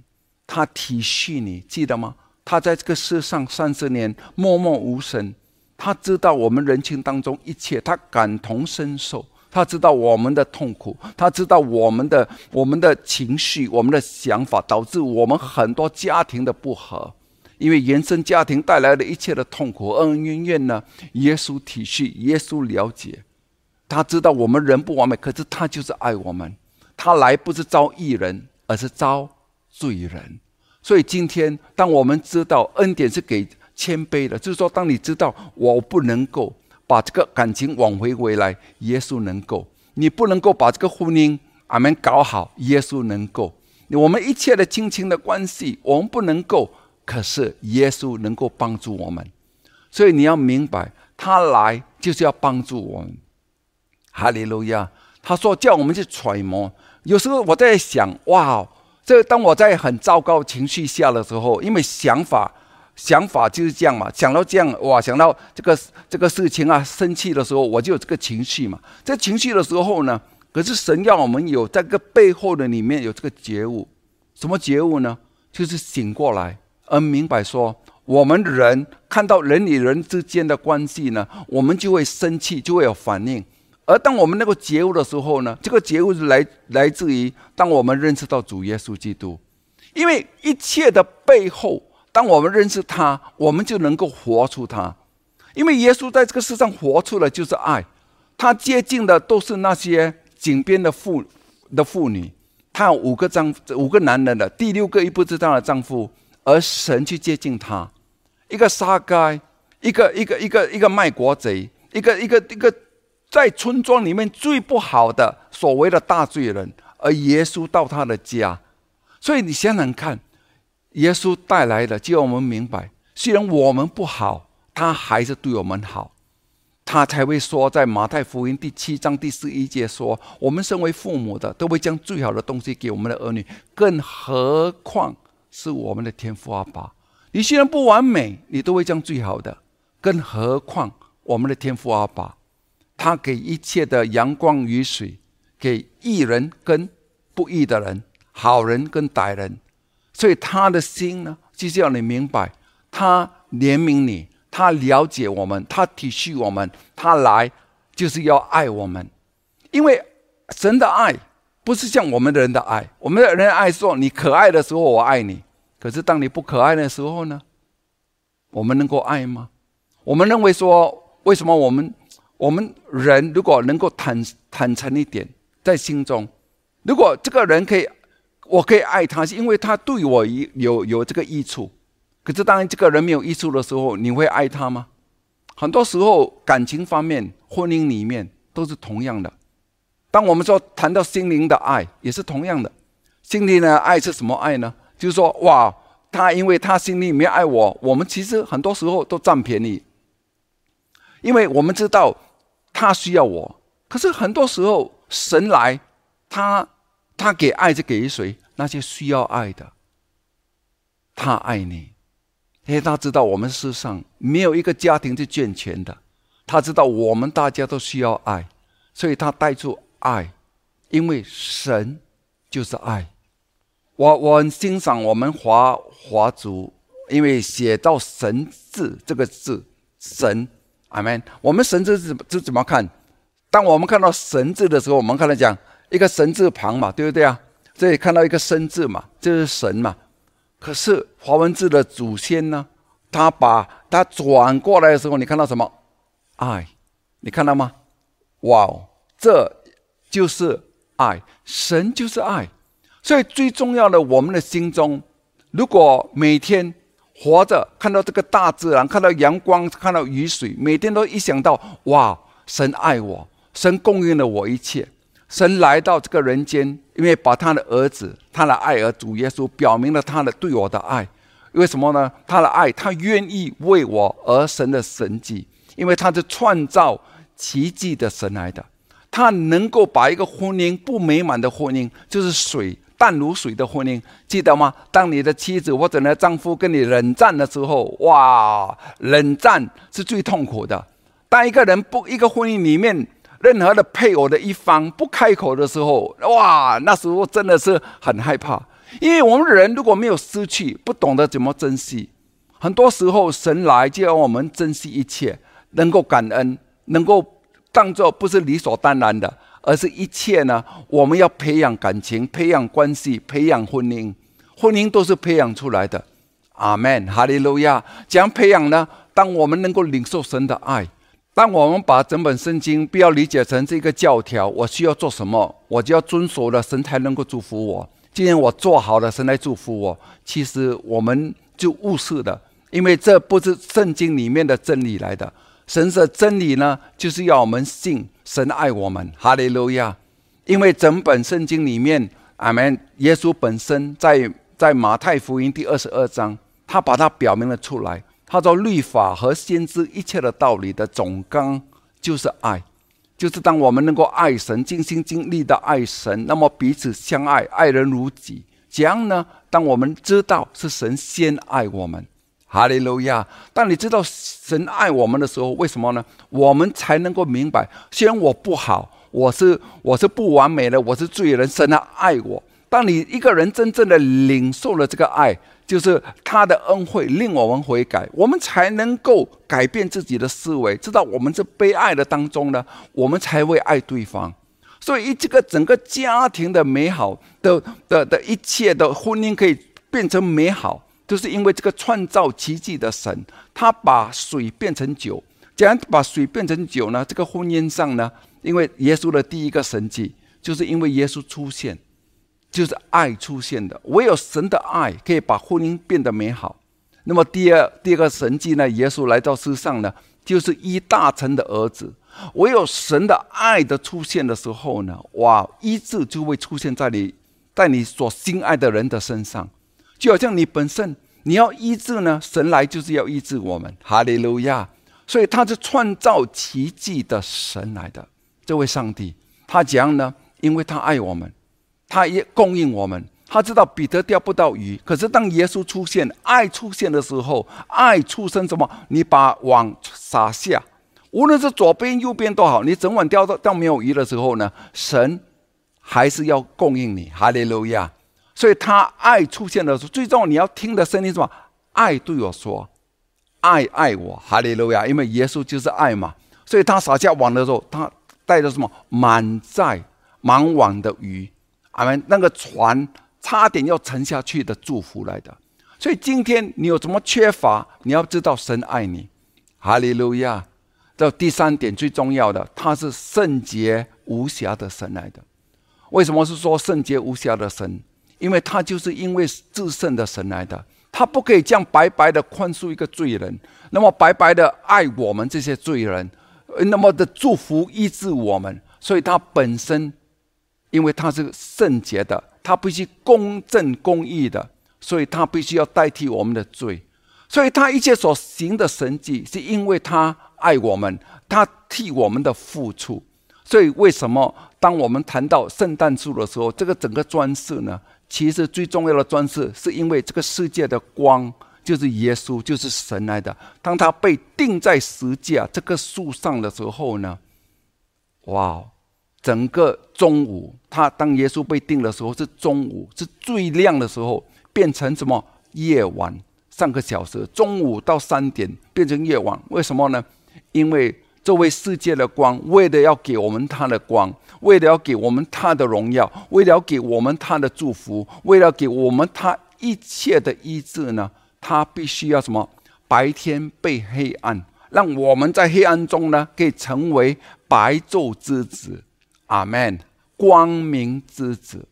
他体恤你，记得吗？他在这个世上三十年默默无声，他知道我们人情当中一切，他感同身受。”他知道我们的痛苦，他知道我们的我们的情绪、我们的想法，导致我们很多家庭的不和，因为原生家庭带来的一切的痛苦、恩恩怨怨呢？耶稣体恤，耶稣了解，他知道我们人不完美，可是他就是爱我们。他来不是招义人，而是招罪人。所以今天，当我们知道恩典是给谦卑的，就是说，当你知道我不能够。把这个感情挽回回来，耶稣能够；你不能够把这个婚姻俺们搞好，耶稣能够。我们一切的亲情的关系，我们不能够，可是耶稣能够帮助我们。所以你要明白，他来就是要帮助我们。哈利路亚！他说叫我们去揣摩。有时候我在想，哇，这当我在很糟糕情绪下的时候，因为想法。想法就是这样嘛，想到这样哇，想到这个这个事情啊，生气的时候我就有这个情绪嘛。在情绪的时候呢，可是神要我们有在这个背后的里面有这个觉悟，什么觉悟呢？就是醒过来，而明白说，我们人看到人与人之间的关系呢，我们就会生气，就会有反应。而当我们那个觉悟的时候呢，这个觉悟是来来自于当我们认识到主耶稣基督，因为一切的背后。当我们认识他，我们就能够活出他，因为耶稣在这个世上活出来就是爱。他接近的都是那些井边的妇的妇女，他有五个丈五个男人的，第六个又不知道的丈夫，而神去接近他，一个杀该，一个一个一个一个卖国贼，一个一个一个在村庄里面最不好的所谓的大罪人，而耶稣到他的家，所以你想想看。耶稣带来的，就让我们明白，虽然我们不好，他还是对我们好，他才会说，在马太福音第七章第十一节说：“我们身为父母的，都会将最好的东西给我们的儿女，更何况是我们的天父阿爸。你虽然不完美，你都会将最好的，更何况我们的天父阿爸，他给一切的阳光雨水，给义人跟不义的人，好人跟歹人。”所以他的心呢，就是要你明白，他怜悯你，他了解我们，他体恤我们，他来就是要爱我们。因为神的爱不是像我们的人的爱，我们的人爱说你可爱的时候我爱你，可是当你不可爱的时候呢，我们能够爱吗？我们认为说，为什么我们我们人如果能够坦坦诚一点，在心中，如果这个人可以。我可以爱他，是因为他对我有有这个益处。可是，当这个人没有益处的时候，你会爱他吗？很多时候，感情方面、婚姻里面都是同样的。当我们说谈到心灵的爱，也是同样的。心灵的爱是什么爱呢？就是说，哇，他因为他心里面爱我，我们其实很多时候都占便宜，因为我们知道他需要我。可是很多时候，神来，他。他给爱是给谁？那些需要爱的。他爱你，因为他知道我们世上没有一个家庭是健全的，他知道我们大家都需要爱，所以他带出爱，因为神就是爱。我我很欣赏我们华华族，因为写到“神”字这个字，神，阿门。我们神字是是怎么看？当我们看到“神”字的时候，我们看到讲一个“神”字旁嘛，对不对啊？这里看到一个“生”字嘛，就是神嘛。可是华文字的祖先呢？他把它转过来的时候，你看到什么？爱，你看到吗？哇哦，这就是爱，神就是爱。所以最重要的，我们的心中，如果每天活着，看到这个大自然，看到阳光，看到雨水，每天都一想到哇，神爱我，神供应了我一切。神来到这个人间，因为把他的儿子，他的爱儿主耶稣，表明了他的对我的爱。为什么呢？他的爱，他愿意为我而神的神迹，因为他是创造奇迹的神来的。他能够把一个婚姻不美满的婚姻，就是水淡如水的婚姻，记得吗？当你的妻子或者呢丈夫跟你冷战的时候，哇，冷战是最痛苦的。当一个人不一个婚姻里面。任何的配偶的一方不开口的时候，哇，那时候真的是很害怕，因为我们人如果没有失去，不懂得怎么珍惜，很多时候神来就要我们珍惜一切，能够感恩，能够当做不是理所当然的，而是一切呢，我们要培养感情，培养关系，培养婚姻，婚姻都是培养出来的。阿门，哈利路亚。怎样培养呢？当我们能够领受神的爱。当我们把整本圣经不要理解成这个教条，我需要做什么，我就要遵守了，神才能够祝福我。既然我做好了，神来祝福我，其实我们就误事的，因为这不是圣经里面的真理来的。神的真理呢，就是要我们信神爱我们，哈利路亚。因为整本圣经里面，阿门。耶稣本身在在马太福音第二十二章，他把它表明了出来。他说：“律法和先知一切的道理的总纲就是爱，就是当我们能够爱神、尽心尽力的爱神，那么彼此相爱，爱人如己。怎样呢？当我们知道是神先爱我们，哈利路亚！当你知道神爱我们的时候，为什么呢？我们才能够明白，虽然我不好，我是我是不完美的，我是罪人，神啊爱我。当你一个人真正的领受了这个爱。”就是他的恩惠令我们悔改，我们才能够改变自己的思维，知道我们是被爱的当中呢，我们才会爱对方。所以，这个整个家庭的美好的的的一切的婚姻可以变成美好，就是因为这个创造奇迹的神，他把水变成酒。怎样把水变成酒呢？这个婚姻上呢，因为耶稣的第一个神迹，就是因为耶稣出现。就是爱出现的，唯有神的爱可以把婚姻变得美好。那么第二第二个神迹呢？耶稣来到世上呢，就是一大臣的儿子。唯有神的爱的出现的时候呢，哇，医治就会出现在你，在你所心爱的人的身上。就好像你本身你要医治呢，神来就是要医治我们。哈利路亚！所以他是创造奇迹的神来的。这位上帝，他讲呢，因为他爱我们。他也供应我们，他知道彼得钓不到鱼，可是当耶稣出现、爱出现的时候，爱出生什么？你把网撒下，无论是左边右边都好，你整晚钓到钓没有鱼的时候呢，神还是要供应你。哈利路亚！所以他爱出现的时候，最重要你要听的声音是什么？爱对我说：“爱爱我。”哈利路亚！因为耶稣就是爱嘛，所以他撒下网的时候，他带着什么？满载满网的鱼。阿门！那个船差点要沉下去的祝福来的，所以今天你有什么缺乏，你要知道神爱你，哈利路亚！这第三点最重要的，他是圣洁无瑕的神来的。为什么是说圣洁无瑕的神？因为他就是因为至圣的神来的，他不可以这样白白的宽恕一个罪人，那么白白的爱我们这些罪人，那么的祝福医治我们，所以他本身。因为他是圣洁的，他必须公正公义的，所以他必须要代替我们的罪，所以他一切所行的神迹，是因为他爱我们，他替我们的付出。所以为什么当我们谈到圣诞树的时候，这个整个装饰呢？其实最重要的装饰，是因为这个世界的光，就是耶稣，就是神来的。当他被钉在十字架这个树上的时候呢，哇！整个中午，他当耶稣被钉的时候是中午，是最亮的时候，变成什么夜晚？上个小时，中午到三点变成夜晚，为什么呢？因为这位世界的光，为了要给我们他的光，为了要给我们他的荣耀，为了要给我们他的祝福，为了给我们他一切的医治呢，他必须要什么？白天被黑暗，让我们在黑暗中呢，可以成为白昼之子。阿门，光明之子，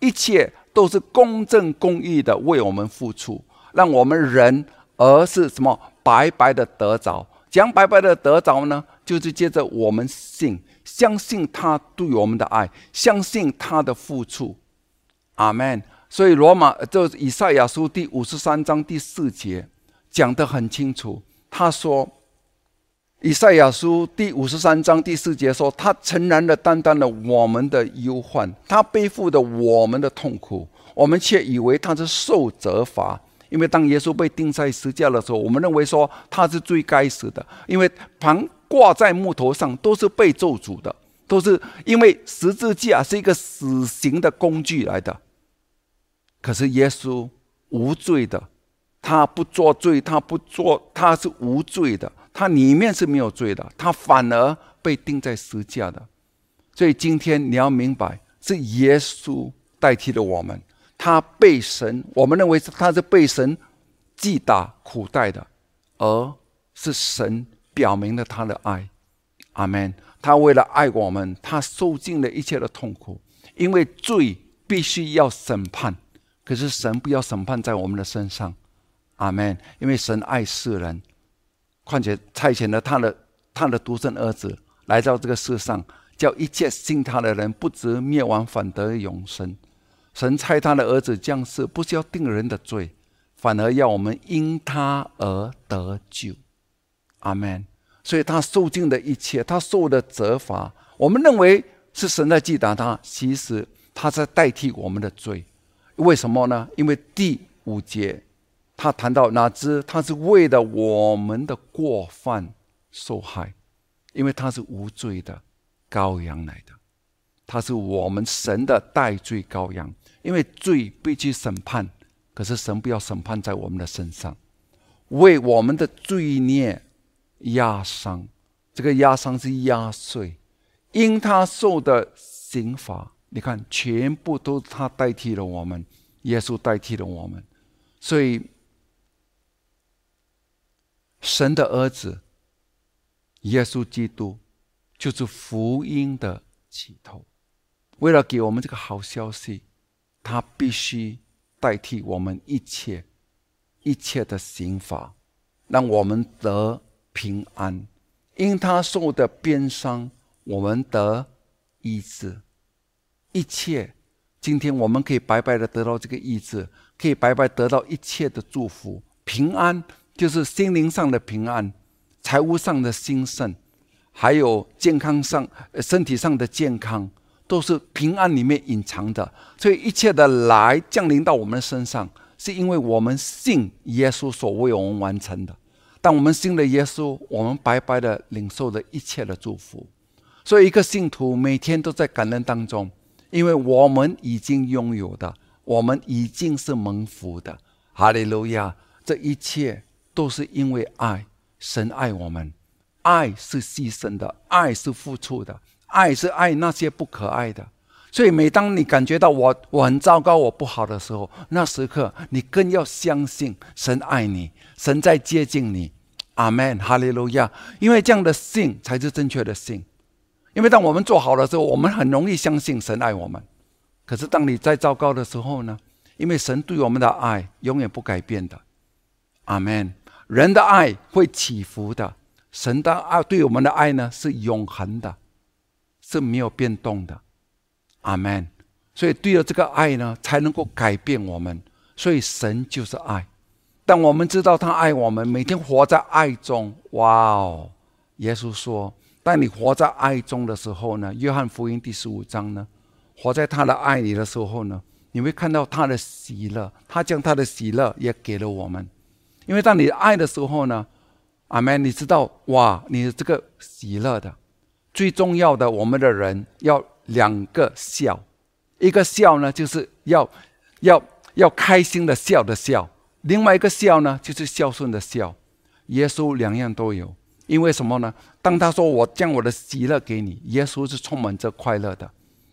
一切都是公正公义的为我们付出，让我们人而是什么白白的得着。讲白白的得着呢，就是接着我们信，相信他对我们的爱，相信他的付出。阿门。所以罗马就以赛亚书第五十三章第四节讲得很清楚，他说。以赛亚书第五十三章第四节说：“他承然的担当了我们的忧患，他背负的我们的痛苦，我们却以为他是受责罚。因为当耶稣被钉在十字架的时候，我们认为说他是最该死的，因为旁挂在木头上都是被咒诅的，都是因为十字架是一个死刑的工具来的。可是耶稣无罪的，他不作罪，他不做，他是无罪的。”他里面是没有罪的，他反而被钉在十字架的。所以今天你要明白，是耶稣代替了我们，他被神，我们认为是他是被神击打苦待的，而是神表明了他的爱。阿门。他为了爱我们，他受尽了一切的痛苦，因为罪必须要审判，可是神不要审判在我们的身上。阿门。因为神爱世人。况且差遣了他的他的独生儿子来到这个世上，叫一切信他的人不知灭亡，反得永生。神差他的儿子降世，不是要定人的罪，反而要我们因他而得救。阿门。所以他受尽的一切，他受的责罚，我们认为是神在击打他，其实他在代替我们的罪。为什么呢？因为第五节。他谈到哪知他是为了我们的过犯受害，因为他是无罪的羔羊来的，他是我们神的代罪羔羊。因为罪必须审判，可是神不要审判在我们的身上，为我们的罪孽压伤，这个压伤是压碎，因他受的刑罚，你看全部都他代替了我们，耶稣代替了我们，所以。神的儿子耶稣基督就是福音的起头。为了给我们这个好消息，他必须代替我们一切一切的刑罚，让我们得平安。因他受的鞭伤，我们得医治。一切，今天我们可以白白的得到这个医治，可以白白得到一切的祝福、平安。就是心灵上的平安，财务上的兴盛，还有健康上、身体上的健康，都是平安里面隐藏的。所以一切的来降临到我们身上，是因为我们信耶稣所为我们完成的。当我们信了耶稣，我们白白的领受了一切的祝福。所以一个信徒每天都在感恩当中，因为我们已经拥有的，我们已经是蒙福的。哈利路亚！这一切。都是因为爱，神爱我们，爱是牺牲的，爱是付出的，爱是爱那些不可爱的。所以，每当你感觉到我我很糟糕，我不好的时候，那时刻你更要相信神爱你，神在接近你。阿门，哈利路亚。因为这样的信才是正确的信。因为当我们做好的时候，我们很容易相信神爱我们。可是，当你在糟糕的时候呢？因为神对我们的爱永远不改变的。阿门。人的爱会起伏的，神的爱对我们的爱呢是永恒的，是没有变动的。阿门。所以，对了这个爱呢，才能够改变我们。所以，神就是爱。当我们知道他爱我们，每天活在爱中，哇哦！耶稣说：“当你活在爱中的时候呢，约翰福音第十五章呢，活在他的爱里的时候呢，你会看到他的喜乐，他将他的喜乐也给了我们。因为当你爱的时候呢，阿门，你知道哇，你这个喜乐的最重要的，我们的人要两个笑，一个笑呢就是要要要开心的笑的笑，另外一个笑呢就是孝顺的笑。耶稣两样都有，因为什么呢？当他说我将我的喜乐给你，耶稣是充满着快乐的，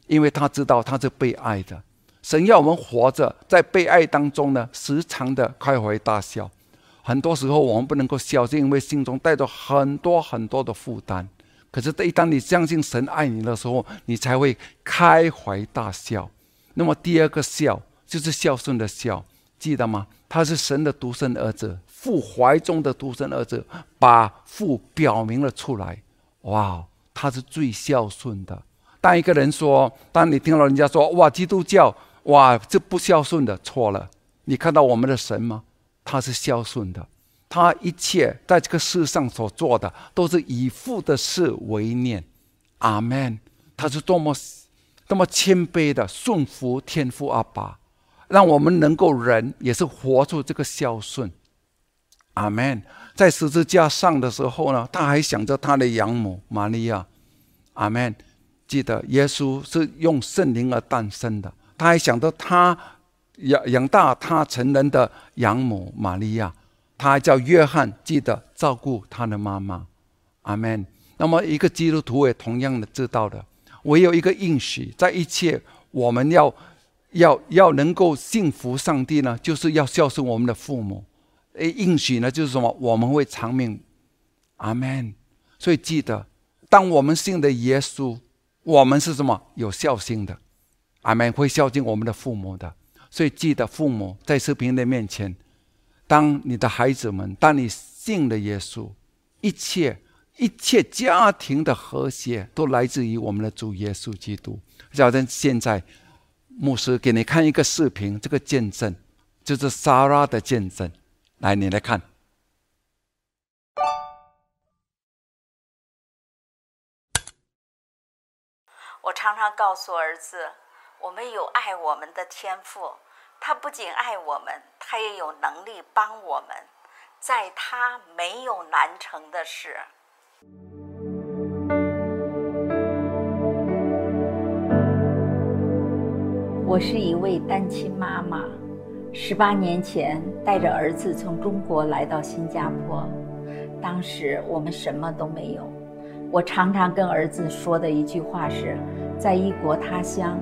因为他知道他是被爱的。神要我们活着在被爱当中呢，时常的开怀大笑。很多时候我们不能够笑，是因为心中带着很多很多的负担。可是，一当你相信神爱你的时候，你才会开怀大笑。那么，第二个笑就是孝顺的孝，记得吗？他是神的独生儿子，父怀中的独生儿子，把父表明了出来。哇，他是最孝顺的。当一个人说，当你听到人家说，哇，基督教。哇，这不孝顺的错了！你看到我们的神吗？他是孝顺的，他一切在这个世上所做的，都是以父的事为念。阿门。他是多么多么谦卑的顺服天父阿爸，让我们能够人也是活出这个孝顺。阿门。在十字架上的时候呢，他还想着他的养母玛利亚。阿门。记得耶稣是用圣灵而诞生的。他还想着他养养大他成人的养母玛利亚，他还叫约翰，记得照顾他的妈妈。阿门。那么一个基督徒也同样的知道的，唯有一个应许，在一切我们要要要能够信服上帝呢，就是要孝顺我们的父母。诶，应许呢就是什么？我们会长命。阿门。所以记得，当我们信的耶稣，我们是什么？有孝心的。阿门，会孝敬我们的父母的，所以记得父母在视频的面前，当你的孩子们，当你信了耶稣，一切一切家庭的和谐都来自于我们的主耶稣基督。小珍，现在牧师给你看一个视频，这个见证就是莎拉的见证，来，你来看。我常常告诉儿子。我们有爱我们的天赋，他不仅爱我们，他也有能力帮我们，在他没有难成的事。我是一位单亲妈妈，十八年前带着儿子从中国来到新加坡，当时我们什么都没有。我常常跟儿子说的一句话是：在异国他乡。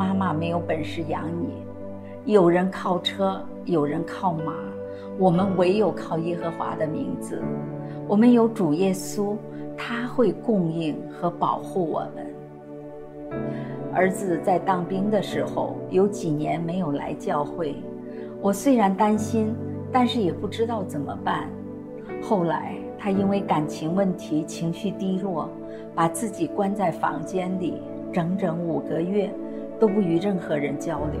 妈妈没有本事养你，有人靠车，有人靠马，我们唯有靠耶和华的名字。我们有主耶稣，他会供应和保护我们。儿子在当兵的时候，有几年没有来教会，我虽然担心，但是也不知道怎么办。后来他因为感情问题，情绪低落，把自己关在房间里，整整五个月。都不与任何人交流。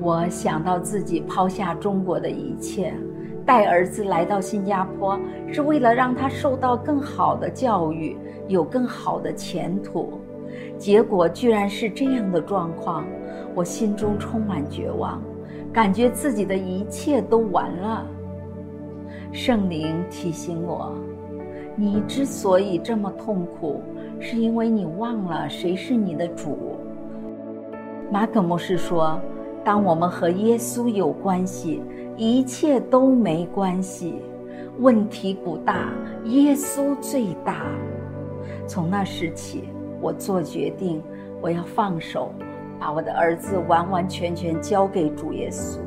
我想到自己抛下中国的一切，带儿子来到新加坡，是为了让他受到更好的教育，有更好的前途。结果居然是这样的状况，我心中充满绝望，感觉自己的一切都完了。圣灵提醒我：你之所以这么痛苦，是因为你忘了谁是你的主。马可牧师说：“当我们和耶稣有关系，一切都没关系。问题不大，耶稣最大。”从那时起，我做决定，我要放手，把我的儿子完完全全交给主耶稣。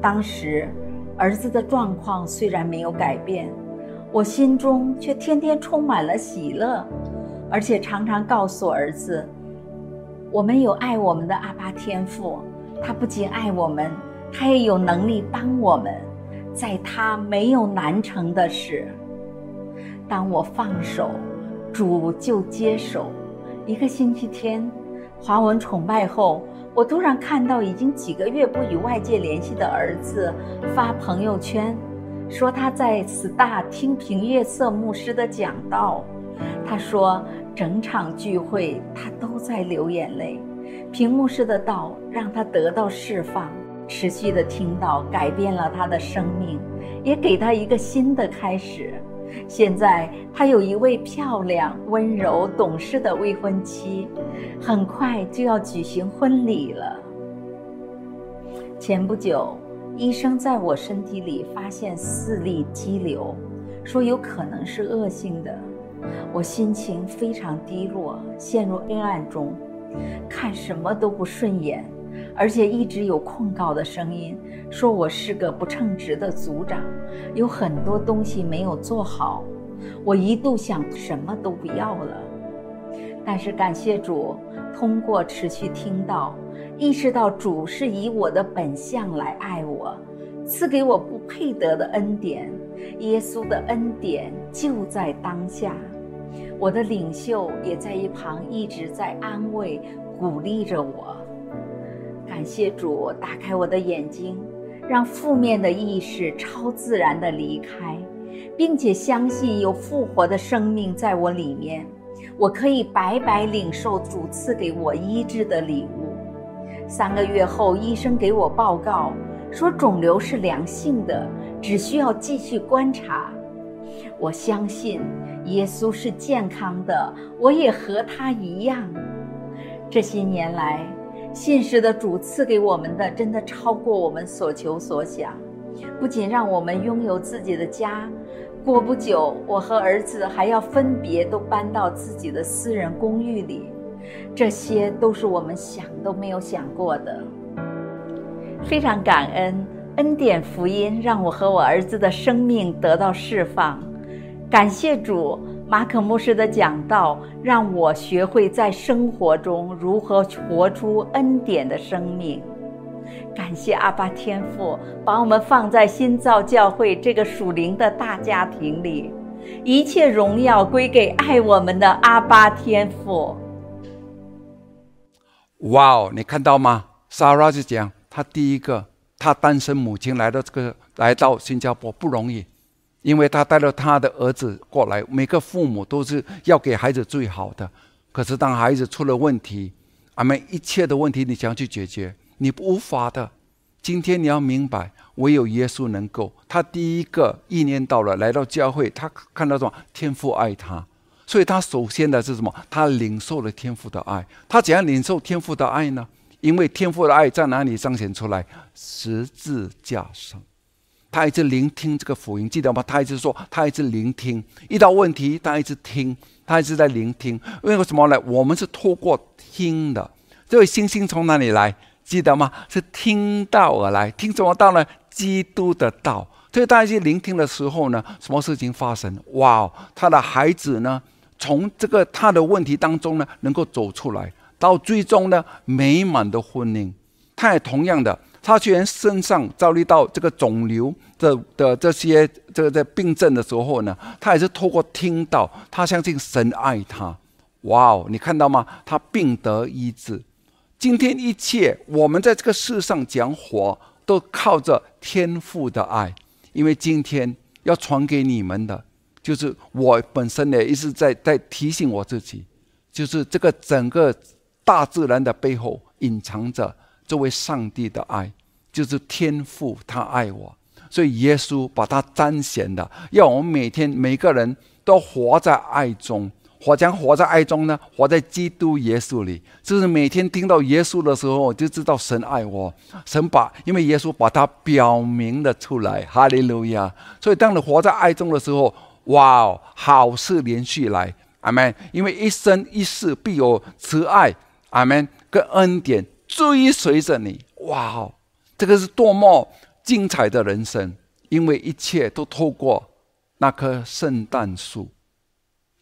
当时，儿子的状况虽然没有改变，我心中却天天充满了喜乐，而且常常告诉儿子。我们有爱我们的阿爸天父，他不仅爱我们，他也有能力帮我们，在他没有难成的事。当我放手，主就接手。一个星期天，华文崇拜后，我突然看到已经几个月不与外界联系的儿子发朋友圈，说他在 Star 听平月色牧师的讲道。他说。整场聚会，他都在流眼泪。屏幕式的道让他得到释放，持续的听到改变了他的生命，也给他一个新的开始。现在他有一位漂亮、温柔、懂事的未婚妻，很快就要举行婚礼了。前不久，医生在我身体里发现四粒肌瘤，说有可能是恶性的。我心情非常低落，陷入黑暗中，看什么都不顺眼，而且一直有控告的声音，说我是个不称职的组长，有很多东西没有做好。我一度想什么都不要了，但是感谢主，通过持续听到，意识到主是以我的本相来爱我，赐给我不配得的恩典。耶稣的恩典就在当下，我的领袖也在一旁一直在安慰、鼓励着我。感谢主打开我的眼睛，让负面的意识超自然的离开，并且相信有复活的生命在我里面，我可以白白领受主赐给我医治的礼物。三个月后，医生给我报告说肿瘤是良性的。只需要继续观察。我相信耶稣是健康的，我也和他一样。这些年来，信实的主赐给我们的真的超过我们所求所想。不仅让我们拥有自己的家，过不久，我和儿子还要分别都搬到自己的私人公寓里。这些都是我们想都没有想过的。非常感恩。恩典福音让我和我儿子的生命得到释放，感谢主，马可牧师的讲道让我学会在生活中如何活出恩典的生命。感谢阿巴天父把我们放在新造教会这个属灵的大家庭里，一切荣耀归给爱我们的阿巴天父。哇哦，你看到吗 Sara 就讲她第一个。她单身母亲来到这个来到新加坡不容易，因为他带了他的儿子过来。每个父母都是要给孩子最好的，可是当孩子出了问题，俺们一切的问题你想去解决，你无法的。今天你要明白，唯有耶稣能够。他第一个意念到了，来到教会，他看到什么？天父爱他，所以他首先的是什么？他领受了天父的爱。他怎样领受天父的爱呢？因为天父的爱在哪里彰显出来？十字架上，他一直聆听这个福音，记得吗？他一直说，他一直聆听，遇到问题他一直听，他一直在聆听。为什么呢？我们是透过听的。这位星星从哪里来？记得吗？是听到而来。听什么道呢？基督的道。所以，大家去聆听的时候呢，什么事情发生？哇！他的孩子呢，从这个他的问题当中呢，能够走出来。到最终呢，美满的婚姻，他也同样的，他居然身上遭遇到这个肿瘤的的这些这个在病症的时候呢，他也是透过听到，他相信神爱他，哇哦，你看到吗？他病得医治。今天一切我们在这个世上讲活，都靠着天父的爱，因为今天要传给你们的，就是我本身呢，一直在在提醒我自己，就是这个整个。大自然的背后隐藏着这位上帝的爱，就是天父，他爱我，所以耶稣把他彰显的，要我们每天每个人都活在爱中，活将活在爱中呢，活在基督耶稣里，就是每天听到耶稣的时候，我就知道神爱我，神把因为耶稣把他表明了出来，哈利路亚。所以当你活在爱中的时候，哇哦，好事连续来，阿门。因为一生一世必有慈爱。阿门，跟恩典追随着你，哇哦，这个是多么精彩的人生！因为一切都透过那棵圣诞树，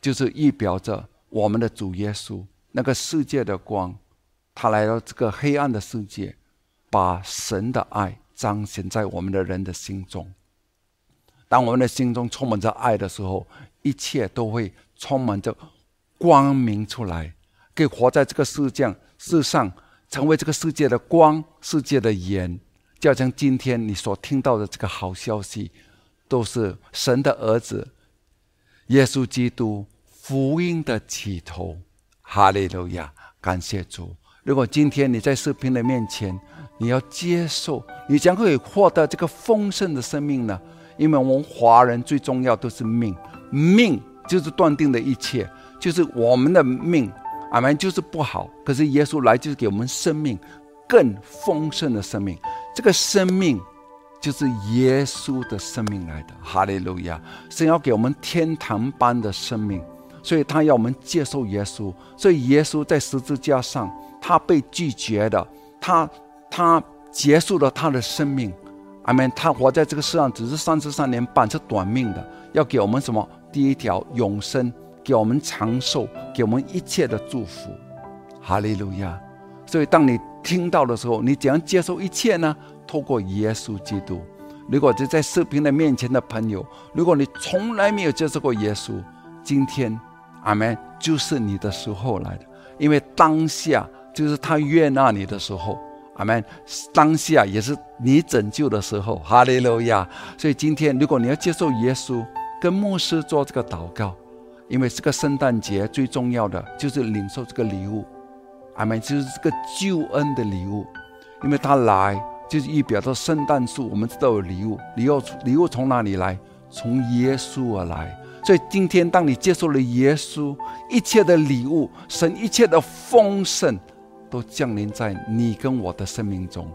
就是预表着我们的主耶稣，那个世界的光，他来到这个黑暗的世界，把神的爱彰显在我们的人的心中。当我们的心中充满着爱的时候，一切都会充满着光明出来。可以活在这个世界世上，成为这个世界的光，世界的盐。就像今天你所听到的这个好消息，都是神的儿子耶稣基督福音的起头。哈利路亚！感谢主，如果今天你在视频的面前，你要接受，你将会获得这个丰盛的生命呢？因为我们华人最重要都是命，命就是断定的一切，就是我们的命，俺们就是不好。可是耶稣来就是给我们生命，更丰盛的生命。这个生命就是耶稣的生命来的，哈利路亚！神要给我们天堂般的生命，所以他要我们接受耶稣。所以耶稣在十字架上。他被拒绝的，他他结束了他的生命，阿门。他活在这个世上只是三十三年半，是短命的，要给我们什么？第一条永生，给我们长寿，给我们一切的祝福，哈利路亚。所以当你听到的时候，你怎样接受一切呢？透过耶稣基督。如果是在视频的面前的朋友，如果你从来没有接受过耶稣，今天阿门，就是你的时候来的，因为当下。就是他悦纳你的时候，阿门。当下也是你拯救的时候，哈利路亚。所以今天，如果你要接受耶稣，跟牧师做这个祷告，因为这个圣诞节最重要的就是领受这个礼物，阿门。就是这个救恩的礼物，因为他来就是预表着圣诞树，我们知道有礼物，礼物礼物从哪里来？从耶稣而来。所以今天，当你接受了耶稣，一切的礼物，神一切的丰盛。都降临在你跟我的生命中，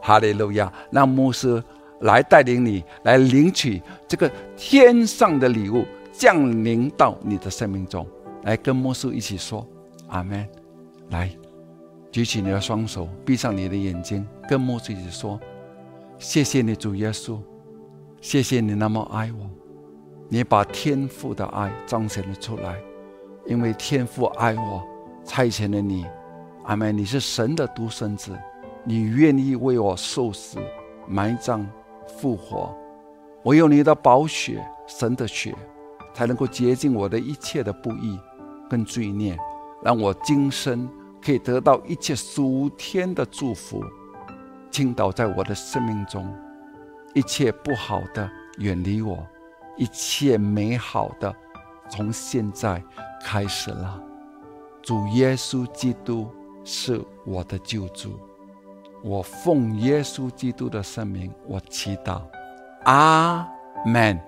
哈利路亚！让牧师来带领你来领取这个天上的礼物，降临到你的生命中。来跟牧师一起说：“阿门！”来，举起你的双手，闭上你的眼睛，跟牧师一起说：“谢谢你，主耶稣，谢谢你那么爱我，你把天父的爱彰显了出来，因为天父爱我，差遣了你。”阿门！你是神的独生子，你愿意为我受死、埋葬、复活。唯有你的宝血，神的血，才能够洁净我的一切的不义跟罪孽，让我今生可以得到一切属天的祝福，倾倒在我的生命中。一切不好的远离我，一切美好的从现在开始了。主耶稣基督。是我的救主，我奉耶稣基督的圣名，我祈祷，阿门。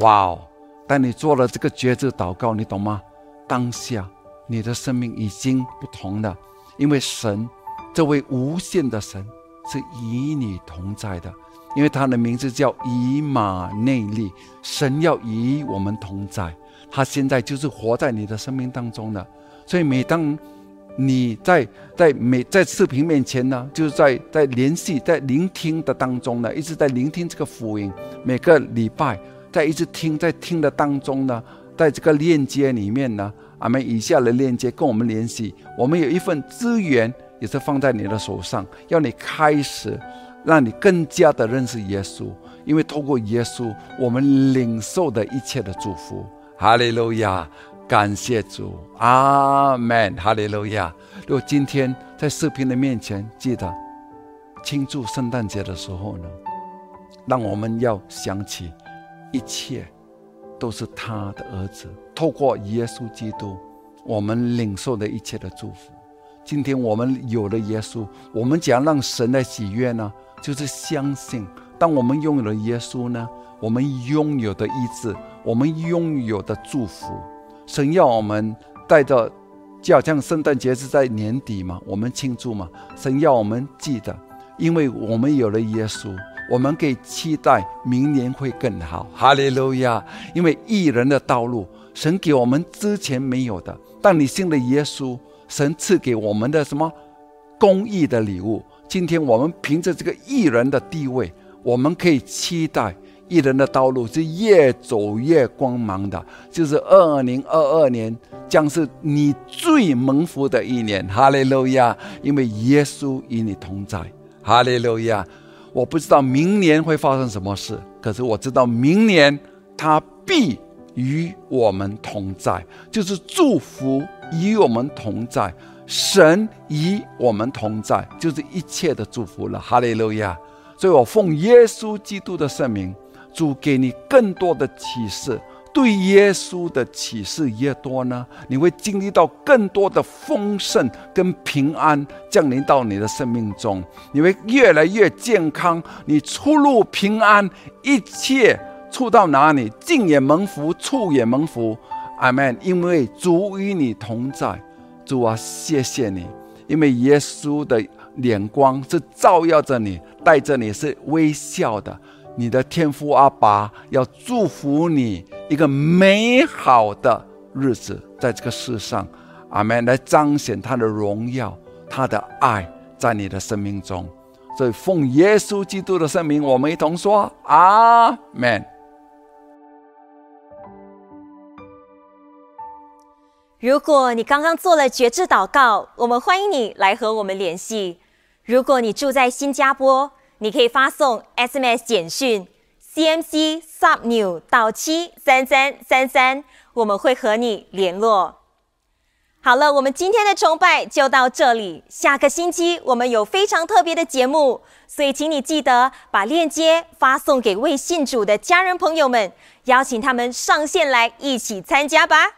哇哦！当你做了这个绝志祷告，你懂吗？当下你的生命已经不同了，因为神这位无限的神是与你同在的，因为他的名字叫以马内利，神要与我们同在，他现在就是活在你的生命当中的，所以每当。你在在每在视频面前呢，就是在在联系在聆听的当中呢，一直在聆听这个福音。每个礼拜在一直听，在听的当中呢，在这个链接里面呢，俺们以下的链接跟我们联系。我们有一份资源也是放在你的手上，要你开始，让你更加的认识耶稣。因为透过耶稣，我们领受的一切的祝福。哈利路亚。感谢主，阿门，哈利路亚。如果今天在视频的面前，记得庆祝圣诞节的时候呢，让我们要想起，一切都是他的儿子，透过耶稣基督，我们领受的一切的祝福。今天我们有了耶稣，我们怎样让神来喜悦呢？就是相信，当我们拥有了耶稣呢，我们拥有的意志，我们拥有的祝福。神要我们带着，就好像圣诞节是在年底嘛，我们庆祝嘛。神要我们记得，因为我们有了耶稣，我们可以期待明年会更好。哈利路亚！因为艺人的道路，神给我们之前没有的。但你信了耶稣，神赐给我们的什么公益的礼物？今天我们凭着这个艺人的地位，我们可以期待。艺人的道路是越走越光芒的，就是二零二二年将是你最蒙福的一年，哈利路亚！因为耶稣与你同在，哈利路亚！我不知道明年会发生什么事，可是我知道明年他必与我们同在，就是祝福与我们同在，神与我们同在，就是一切的祝福了，哈利路亚！所以我奉耶稣基督的圣名。主给你更多的启示，对耶稣的启示越多呢，你会经历到更多的丰盛跟平安降临到你的生命中，你会越来越健康，你出入平安，一切处到哪里，进也蒙福，处也蒙福。阿门。因为主与你同在，主啊，谢谢你，因为耶稣的脸光是照耀着你，带着你是微笑的。你的天父阿爸要祝福你一个美好的日子，在这个世上，阿门，来彰显他的荣耀，他的爱在你的生命中。所以奉耶稣基督的圣名，我们一同说阿门。如果你刚刚做了觉知祷告，我们欢迎你来和我们联系。如果你住在新加坡，你可以发送 SMS 简讯 CMC Subnew 到七三三三三，我们会和你联络。好了，我们今天的崇拜就到这里。下个星期我们有非常特别的节目，所以请你记得把链接发送给未信主的家人朋友们，邀请他们上线来一起参加吧。